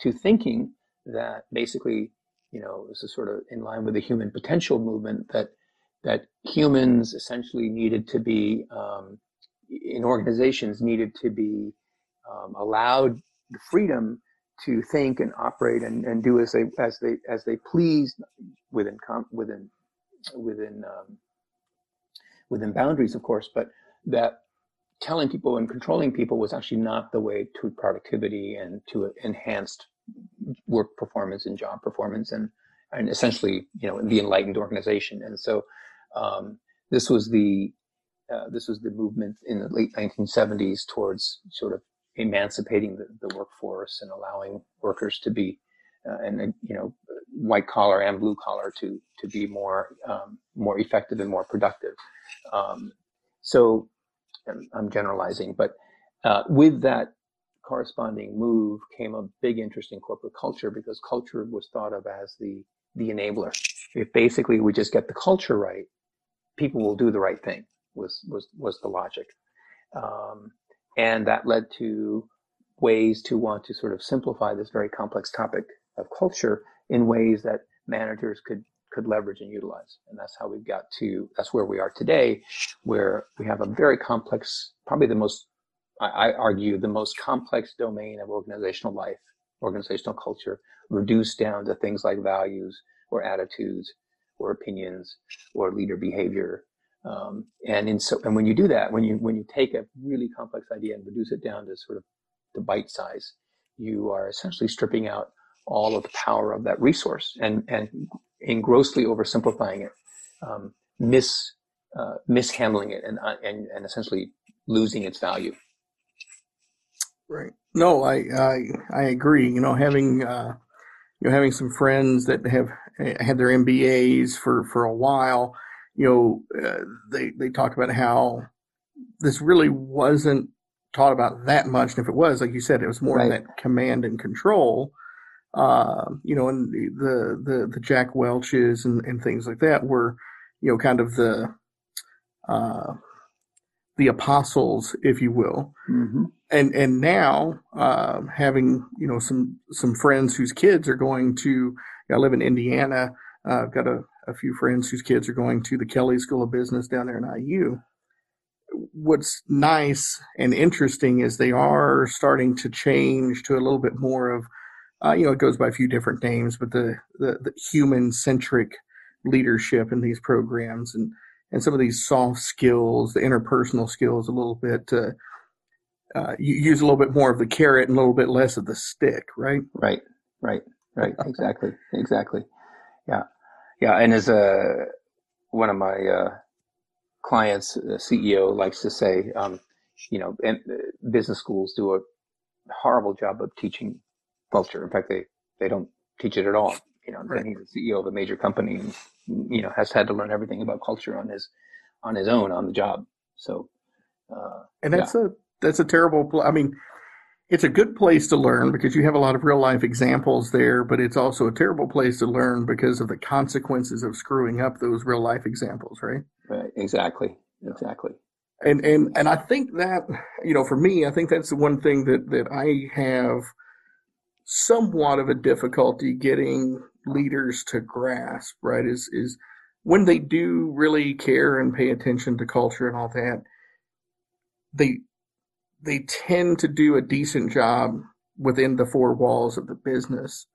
Speaker 2: to thinking that basically you know this is sort of in line with the human potential movement that that humans essentially needed to be um, in organizations needed to be um, allowed the freedom to think and operate and, and do as they as they as they please within within within um, within boundaries, of course, but that telling people and controlling people was actually not the way to productivity and to enhanced work performance and job performance and and essentially you know the enlightened organization. And so um, this was the uh, this was the movement in the late 1970s towards sort of emancipating the, the workforce and allowing workers to be uh, and you know white collar and blue collar to to be more um, more effective and more productive. Um, so I'm generalizing, but uh, with that corresponding move came a big interest in corporate culture because culture was thought of as the the enabler. If basically we just get the culture right, people will do the right thing. Was was was the logic, um, and that led to ways to want to sort of simplify this very complex topic of culture in ways that managers could could leverage and utilize. And that's how we've got to that's where we are today, where we have a very complex, probably the most I, I argue the most complex domain of organizational life, organizational culture, reduced down to things like values or attitudes or opinions or leader behavior. Um, and in so, and when you do that, when you when you take a really complex idea and reduce it down to sort of the bite size, you are essentially stripping out all of the power of that resource and, and in grossly oversimplifying it, um, uh, mishandling it and, uh, and, and essentially losing its value.
Speaker 1: Right. No, I, I, I agree. You know, having, uh, you know, having some friends that have had their MBAs for, for a while, you know, uh, they, they talk about how this really wasn't taught about that much. And if it was, like you said, it was more right. that command and control uh, you know, and the the the Jack Welches and, and things like that were, you know, kind of the uh, the apostles, if you will. Mm-hmm. And and now uh, having you know some some friends whose kids are going to. I live in Indiana. Uh, I've got a, a few friends whose kids are going to the Kelley School of Business down there in IU. What's nice and interesting is they are starting to change to a little bit more of uh, you know, it goes by a few different names, but the, the, the human centric leadership in these programs and, and some of these soft skills, the interpersonal skills, a little bit, uh, uh, you use a little bit more of the carrot and a little bit less of the stick, right?
Speaker 2: Right, right, right. [LAUGHS] exactly, exactly. Yeah, yeah. And as a one of my uh, clients, CEO, likes to say, um, you know, and uh, business schools do a horrible job of teaching culture. In fact, they, they don't teach it at all. You know, right. he's the CEO of a major company and, you know, has had to learn everything about culture on his, on his own on the job. So,
Speaker 1: uh, and that's yeah. a, that's a terrible, I mean, it's a good place to learn mm-hmm. because you have a lot of real life examples there, but it's also a terrible place to learn because of the consequences of screwing up those real life examples, right?
Speaker 2: Right. Exactly. Exactly.
Speaker 1: And and and I think that you know, for me, I think that's the one thing that that I have somewhat of a difficulty getting leaders to grasp, right? Is is when they do really care and pay attention to culture and all that, they they tend to do a decent job within the four walls of the business.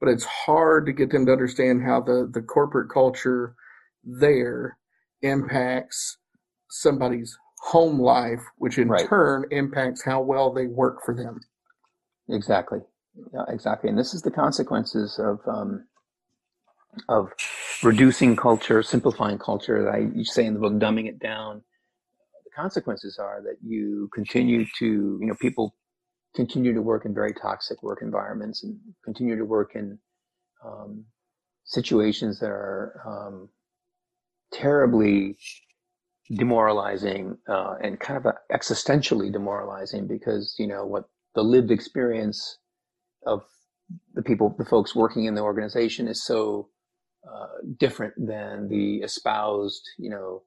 Speaker 1: But it's hard to get them to understand how the, the corporate culture there impacts somebody's home life, which in right. turn impacts how well they work for them.
Speaker 2: Exactly. Yeah, exactly. And this is the consequences of um, of reducing culture, simplifying culture. I you say in the book, dumbing it down. Consequences are that you continue to, you know, people continue to work in very toxic work environments and continue to work in um, situations that are um, terribly demoralizing uh, and kind of existentially demoralizing because you know what the lived experience of the people, the folks working in the organization is so uh, different than the espoused, you know,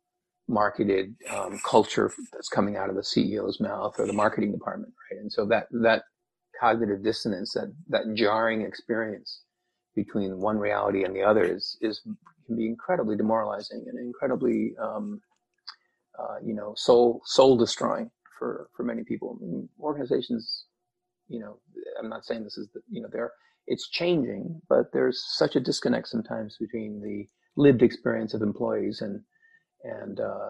Speaker 2: marketed um, culture that's coming out of the CEO's mouth or the marketing department, right? And so that that cognitive dissonance, that that jarring experience between one reality and the other is is can be incredibly demoralizing and incredibly um, uh, you know soul soul destroying for for many people. I mean, organizations, you know, I'm not saying this is the you know they're it's changing, but there's such a disconnect sometimes between the lived experience of employees and and uh,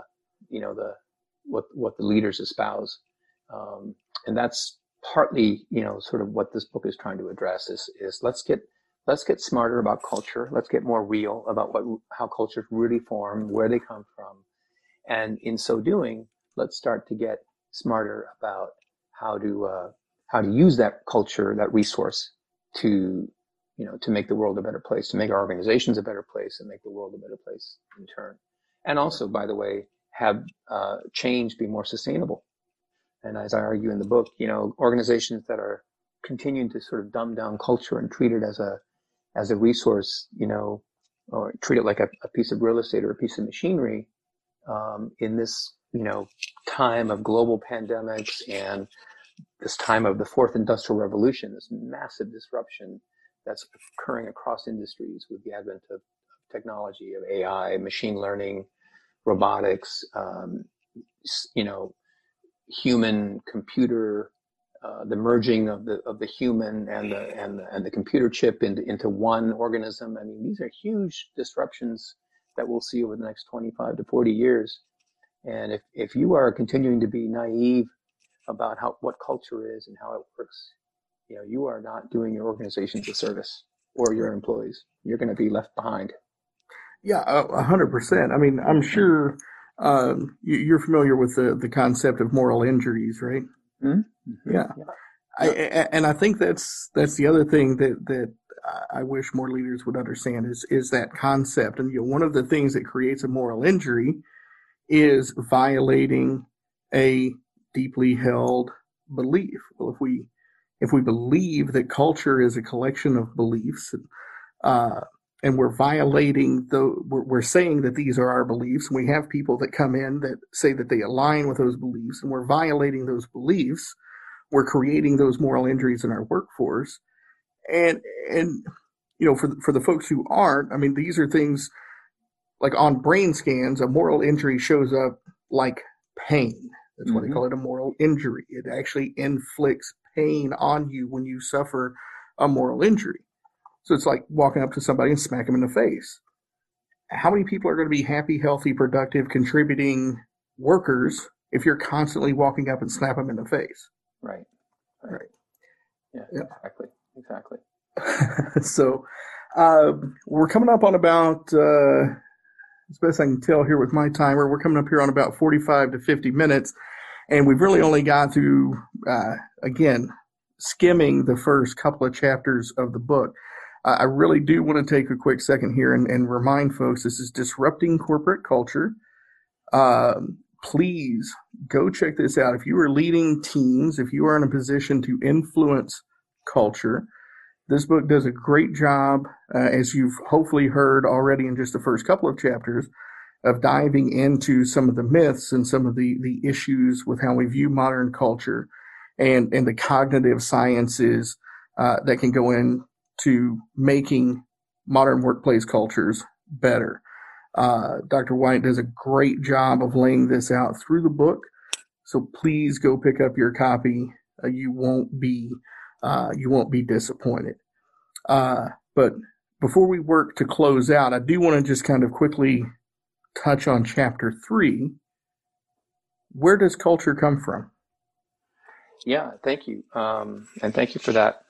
Speaker 2: you know the what what the leaders espouse, um, and that's partly you know sort of what this book is trying to address is is let's get let's get smarter about culture, let's get more real about what how cultures really form, where they come from, and in so doing, let's start to get smarter about how to uh, how to use that culture, that resource to you know to make the world a better place, to make our organizations a better place, and make the world a better place in turn. And also, by the way, have uh, change be more sustainable. And as I argue in the book, you know, organizations that are continuing to sort of dumb down culture and treat it as a as a resource, you know, or treat it like a, a piece of real estate or a piece of machinery, um, in this you know time of global pandemics and this time of the fourth industrial revolution, this massive disruption that's occurring across industries with the advent of technology, of AI, machine learning, robotics, um, you know, human computer, uh, the merging of the of the human and the and the, and the computer chip into into one organism. I mean, these are huge disruptions that we'll see over the next 25 to 40 years. And if, if you are continuing to be naive about how what culture is and how it works, you know, you are not doing your organizations a service or your employees. You're going to be left behind.
Speaker 1: Yeah, a hundred percent. I mean, I'm sure um, you, are familiar with the, the concept of moral injuries, right? Mm-hmm. Yeah. yeah. I, and I think that's that's the other thing that that I wish more leaders would understand is is that concept. And you know, one of the things that creates a moral injury is violating a deeply held belief. Well, if we if we believe that culture is a collection of beliefs, uh, and we're violating the, we're, we're saying that these are our beliefs, and we have people that come in that say that they align with those beliefs, and we're violating those beliefs, we're creating those moral injuries in our workforce, and and you know for for the folks who aren't, I mean, these are things like on brain scans, a moral injury shows up like pain that's mm-hmm. why they call it a moral injury. It actually inflicts pain on you when you suffer a moral injury. So it's like walking up to somebody and smack them in the face. How many people are going to be happy, healthy, productive, contributing workers if you're constantly walking up and slap them in the face?
Speaker 2: Right. Right. right. Yeah, yeah, exactly. Exactly. [LAUGHS]
Speaker 1: so uh, we're coming up on about uh, as best I can tell here with my timer, we're coming up here on about 45 to 50 minutes. And we've really only got through, uh, again, skimming the first couple of chapters of the book. I really do want to take a quick second here and, and remind folks this is Disrupting Corporate Culture. Uh, please go check this out. If you are leading teams, if you are in a position to influence culture, this book does a great job, uh, as you've hopefully heard already in just the first couple of chapters, of diving into some of the myths and some of the, the issues with how we view modern culture and, and the cognitive sciences uh, that can go into making modern workplace cultures better. Uh, Dr. White does a great job of laying this out through the book. So please go pick up your copy. Uh, you won't be uh, you won't be disappointed. Uh, but before we work to close out, I do want to just kind of quickly touch on chapter three. Where does culture come from?
Speaker 2: Yeah, thank you, um, and thank you for that.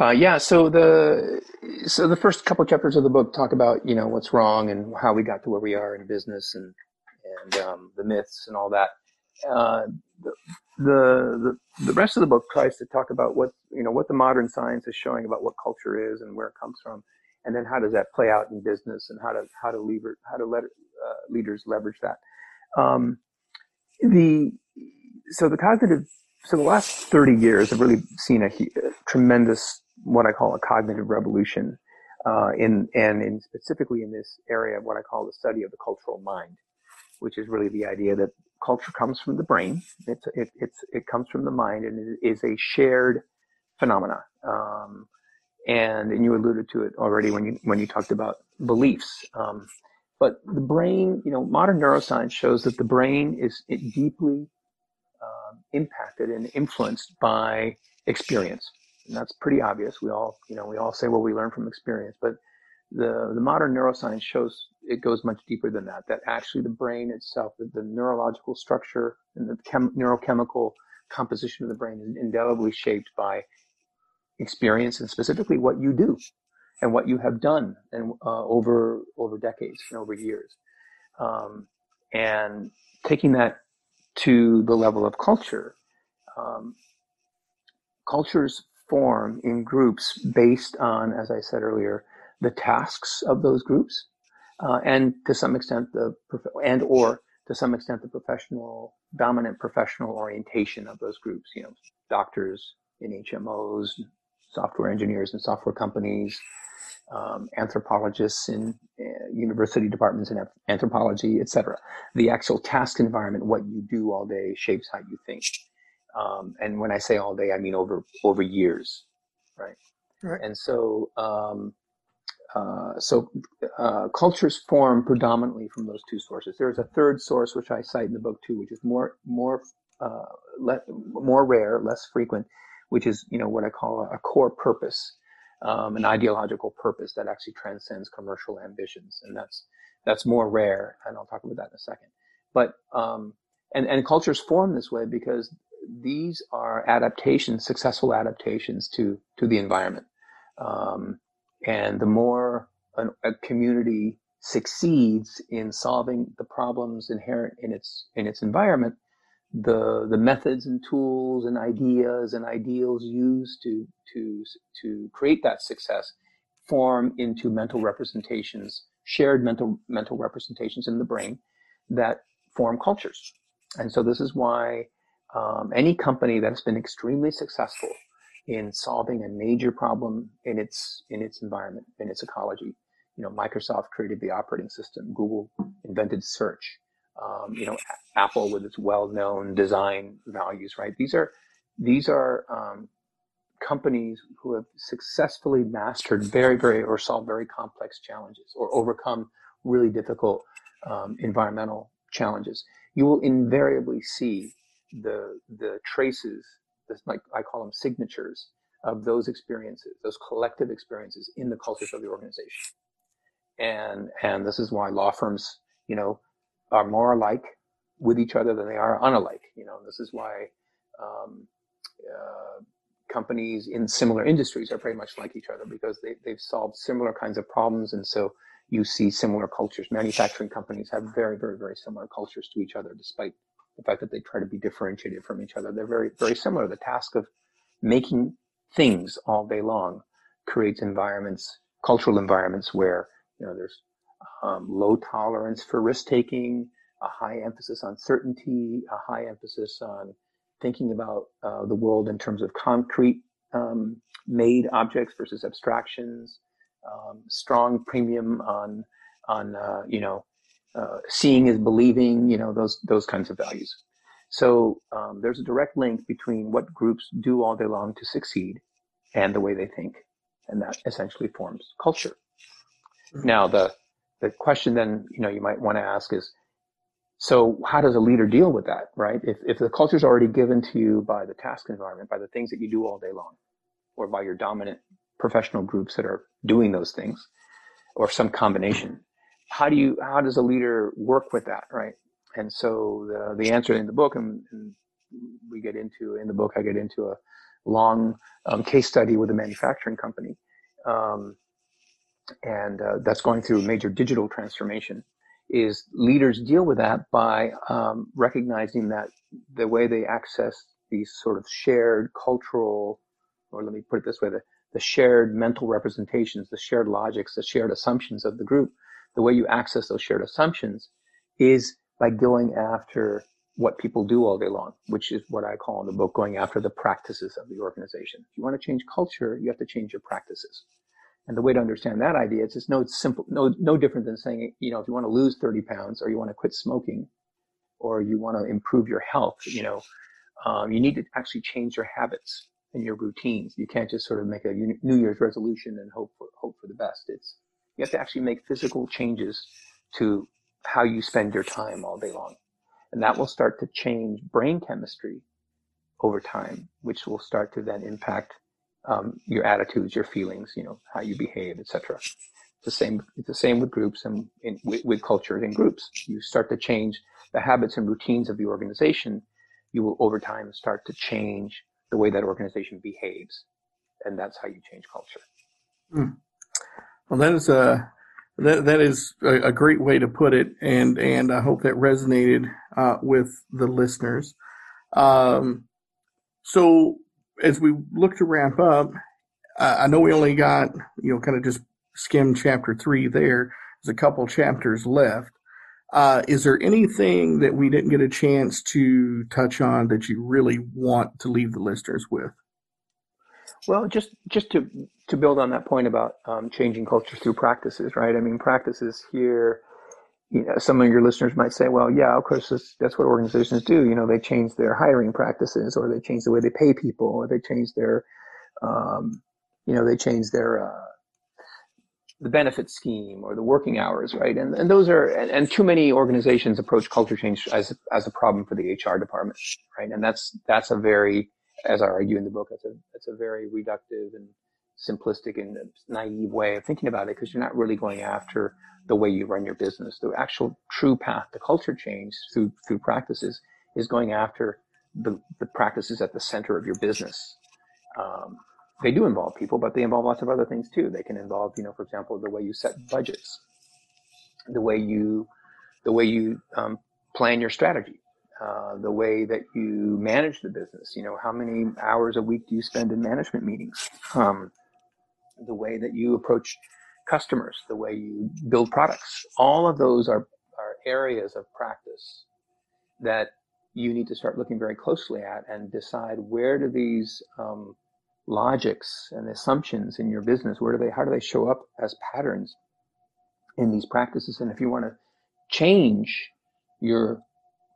Speaker 2: Uh, yeah, so the so the first couple chapters of the book talk about you know what's wrong and how we got to where we are in business and and um, the myths and all that. Uh, the, the, the rest of the book tries to talk about what you know what the modern science is showing about what culture is and where it comes from, and then how does that play out in business and how to how to lever how to let uh, leaders leverage that. Um, the so the cognitive so the last 30 years have really seen a, a tremendous what I call a cognitive revolution uh, in and in specifically in this area of what I call the study of the cultural mind, which is really the idea that culture comes from the brain. It's it, it's it comes from the mind and it is a shared phenomena. Um, and and you alluded to it already when you when you talked about beliefs. Um, but the brain, you know, modern neuroscience shows that the brain is deeply um, impacted and influenced by experience. And that's pretty obvious. We all, you know, we all say, well, we learn from experience, but the, the modern neuroscience shows it goes much deeper than that, that actually the brain itself, the, the neurological structure and the chem, neurochemical composition of the brain is indelibly shaped by experience and specifically what you do and what you have done and uh, over over decades and over years um, and taking that to the level of culture um, cultures form in groups based on, as I said earlier, the tasks of those groups, uh, and to some extent the and or to some extent the professional dominant professional orientation of those groups. You know, doctors in HMOs, software engineers in software companies, um, anthropologists in uh, university departments in anthropology, etc. The actual task environment, what you do all day, shapes how you think. Um, and when I say all day, I mean over over years, right? Right. And so, um, uh, so uh, cultures form predominantly from those two sources. There is a third source which I cite in the book too, which is more more uh, le- more rare, less frequent, which is you know what I call a, a core purpose, um, an ideological purpose that actually transcends commercial ambitions, and that's that's more rare, and I'll talk about that in a second. But um, and and cultures form this way because these are adaptations, successful adaptations to to the environment. Um, and the more a, a, community succeeds in solving the problems inherent in its in its environment, the the methods and tools and ideas and ideals used to to to create that success form into mental representations, shared mental mental representations in the brain that form cultures. And so this is why um, any company that's been extremely successful in solving a major problem in its in its environment in its ecology you know microsoft created the operating system. Google invented search. Um, you know apple with its well-known design values right? These are these are um, companies who have successfully mastered very very or solved very complex challenges or overcome really difficult um, environmental challenges. You will invariably see the the traces, this, like I call them signatures of those experiences, those collective experiences in the cultures of the organization. And and this is why law firms, you know, are more alike with each other than they are unalike. You know, this is why um, uh, companies in similar industries are very much like each other because they, they've solved similar kinds of problems. And so you see similar cultures. Manufacturing companies have very, very, very similar cultures to each other, despite the fact that they try to be differentiated from each other. They're very, very similar. The task of making things all day long creates environments, cultural environments where, you know, there's um, low tolerance for risk taking, a high emphasis on certainty, a high emphasis on thinking about uh, the world in terms of concrete um, made objects versus abstractions, um, strong premium on on uh, you know uh, seeing is believing, you know, those, those kinds of values. So um, there's a direct link between what groups do all day long to succeed and the way they think. And that essentially forms culture. Mm-hmm. Now, the, the question then, you know, you might want to ask is, so how does a leader deal with that, right? If, if the culture is already given to you by the task environment, by the things that you do all day long, or by your dominant professional groups that are doing those things, or some combination, how do you how does a leader work with that right? And so the the answer in the book and, and we get into in the book i get into a long um, case study with a manufacturing company um, and uh, that's going through major digital transformation is leaders deal with that by um, recognizing that the way they access these sort of shared cultural or let me put it this way the, the shared mental representations the shared logics the shared assumptions of the group the way you access those shared assumptions is by going after what people do all day long, which is what I call in the book going after the practices of the organization. If you want to change culture, you have to change your practices. And the way to understand that idea is it's no simple, no, no different than saying, you know, if you want to lose 30 pounds or you want to quit smoking or you want to improve your health, you know, um, you need to actually change your habits and your routines. You can't just sort of make a New Year's resolution and hope for, hope for the best. It's, you have to actually make physical changes to how you spend your time all day long. And that will start to change brain chemistry over time, which will start to then impact um, your attitudes, your feelings, you know, how you behave, etc. It's the same. It's the same with groups and in, with, with cultures and groups. You start to change the habits and routines of the organization. You will over time start to change the way that organization behaves, and that's how you change culture.
Speaker 1: Hmm. Well, that is a that that is a, a, great way to put it, and and I hope that resonated uh, with the listeners. Um, so as we look to wrap up, I know we only got, you know, kind of just skimmed chapter three there. There's a couple chapters left. Uh, is there anything that we didn't get a chance to touch on that you really want to leave the listeners with?
Speaker 2: Well, just just to to build on that point about um, changing culture through practices, right? I mean, practices here you know, some of your listeners might say, well, yeah, of course, that's, that's what organizations do. You know, they change their hiring practices or they change the way they pay people or they change their, um, you know, they change their, uh, the benefit scheme or the working hours, right? And, and those are, and, and too many organizations approach culture change as, as a problem for the HR department, right? And that's, that's a very, as I argue in the book, that's a, that's a very reductive and simplistic and naive way of thinking about it because you're not really going after the way you run your business. The actual true path to culture change through through practices is going after the, the practices at the center of your business. Um, they do involve people, but they involve lots of other things too. They can involve, you know, for example, the way you set budgets, the way you, the way you um, plan your strategy, uh, the way that you manage the business. You know, how many hours a week do you spend in management meetings? Um, the way that you approach customers, the way you build products. All of those are, are areas of practice that you need to start looking very closely at and decide where do these um, logics and assumptions in your business, where do they, how do they show up as patterns in these practices? And if you want to change your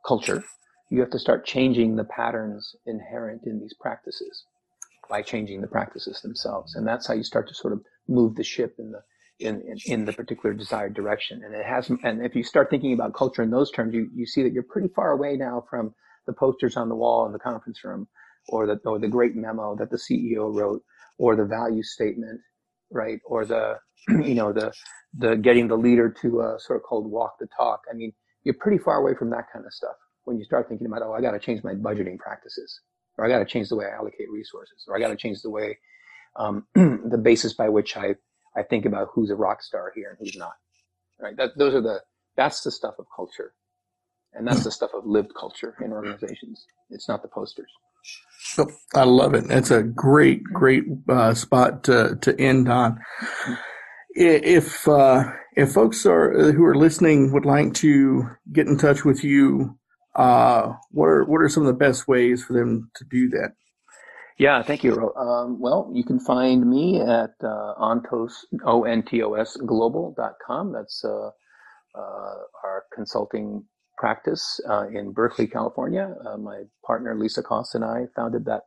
Speaker 2: culture, you have to start changing the patterns inherent in these practices by changing the practices themselves. And that's how you start to sort of move the ship in the in, in, in, the particular desired direction. And it has and if you start thinking about culture in those terms, you, you see that you're pretty far away now from the posters on the wall in the conference room or the or the great memo that the CEO wrote or the value statement, right? Or the [CLEARS THROAT] you know, the the getting the leader to a sort of called walk the talk. I mean, you're pretty far away from that kind of stuff when you start thinking about, oh, I got to change my budgeting practices or I got to change the way I allocate resources, or I got to change the way um, [CLEARS THROAT] the basis by which I I think about who's a rock star here and who's not. Right? That those are the that's the stuff of culture, and that's the stuff of lived culture in organizations. It's not the posters.
Speaker 1: Oh, I love it. That's a great, great uh, spot to to end on. If uh, if folks are who are listening would like to get in touch with you uh, what are what are some of the best ways for them to do that?
Speaker 2: Yeah, thank you. Um, well, you can find me at uh, ontos, O-N-T-O-S, global.com. That's uh, uh, our consulting practice uh, in Berkeley, California. Uh, my partner, Lisa Koss, and I founded that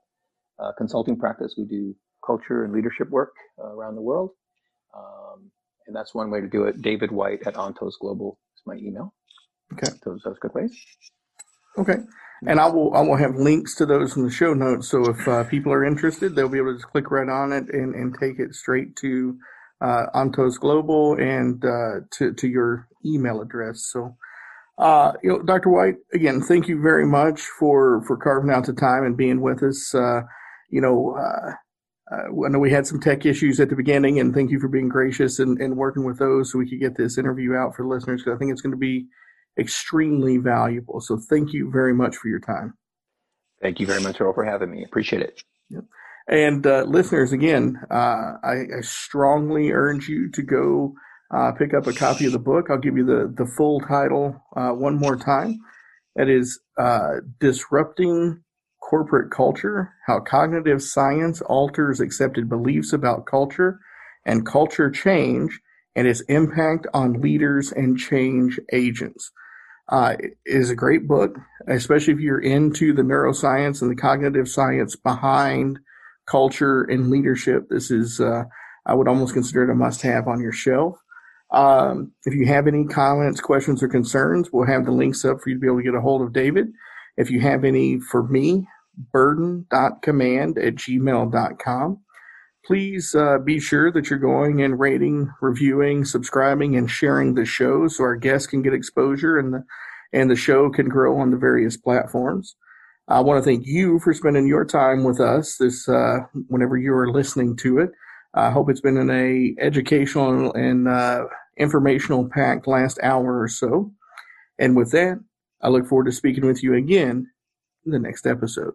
Speaker 2: uh, consulting practice. We do culture and leadership work uh, around the world. Um, and that's one way to do it. David White at Ontos Global is my email.
Speaker 1: Okay.
Speaker 2: Those, those good ways.
Speaker 1: Okay. And I will I will have links to those in the show notes. So if uh, people are interested, they'll be able to just click right on it and, and take it straight to uh, Ontos Global and uh, to to your email address. So, uh, you know, Dr. White, again, thank you very much for for carving out the time and being with us. Uh, you know, uh, I know we had some tech issues at the beginning, and thank you for being gracious and, and working with those so we could get this interview out for listeners. Because I think it's going to be extremely valuable. So thank you very much for your time.
Speaker 2: Thank you very much, Earl, for having me. Appreciate it.
Speaker 1: Yep. And uh, listeners, again, uh, I, I, strongly urge you to go uh, pick up a copy of the book. I'll give you the, the full title uh, one more time. That is uh, Disrupting Corporate Culture How Cognitive Science Alters Accepted Beliefs About Culture and Culture Change and Its Impact on Leaders and Change Agents. Uh, is a great book, especially if you're into the neuroscience and the cognitive science behind culture and leadership. This is, uh, I would almost consider it a must have on your shelf. Um, if you have any comments, questions, or concerns, we'll have the links up for you to be able to get a hold of David. If you have any for me, burden.command at gmail.com. Please uh, be sure that you're going and rating, reviewing, subscribing, and sharing the show so our guests can get exposure and the and the show can grow on the various platforms. I want to thank you for spending your time with us this uh, whenever you are listening to it. I hope it's been an a educational and uh, informational packed last hour or so. And with that, I look forward to speaking with you again in the next episode.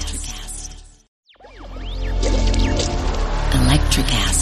Speaker 3: Electrocast.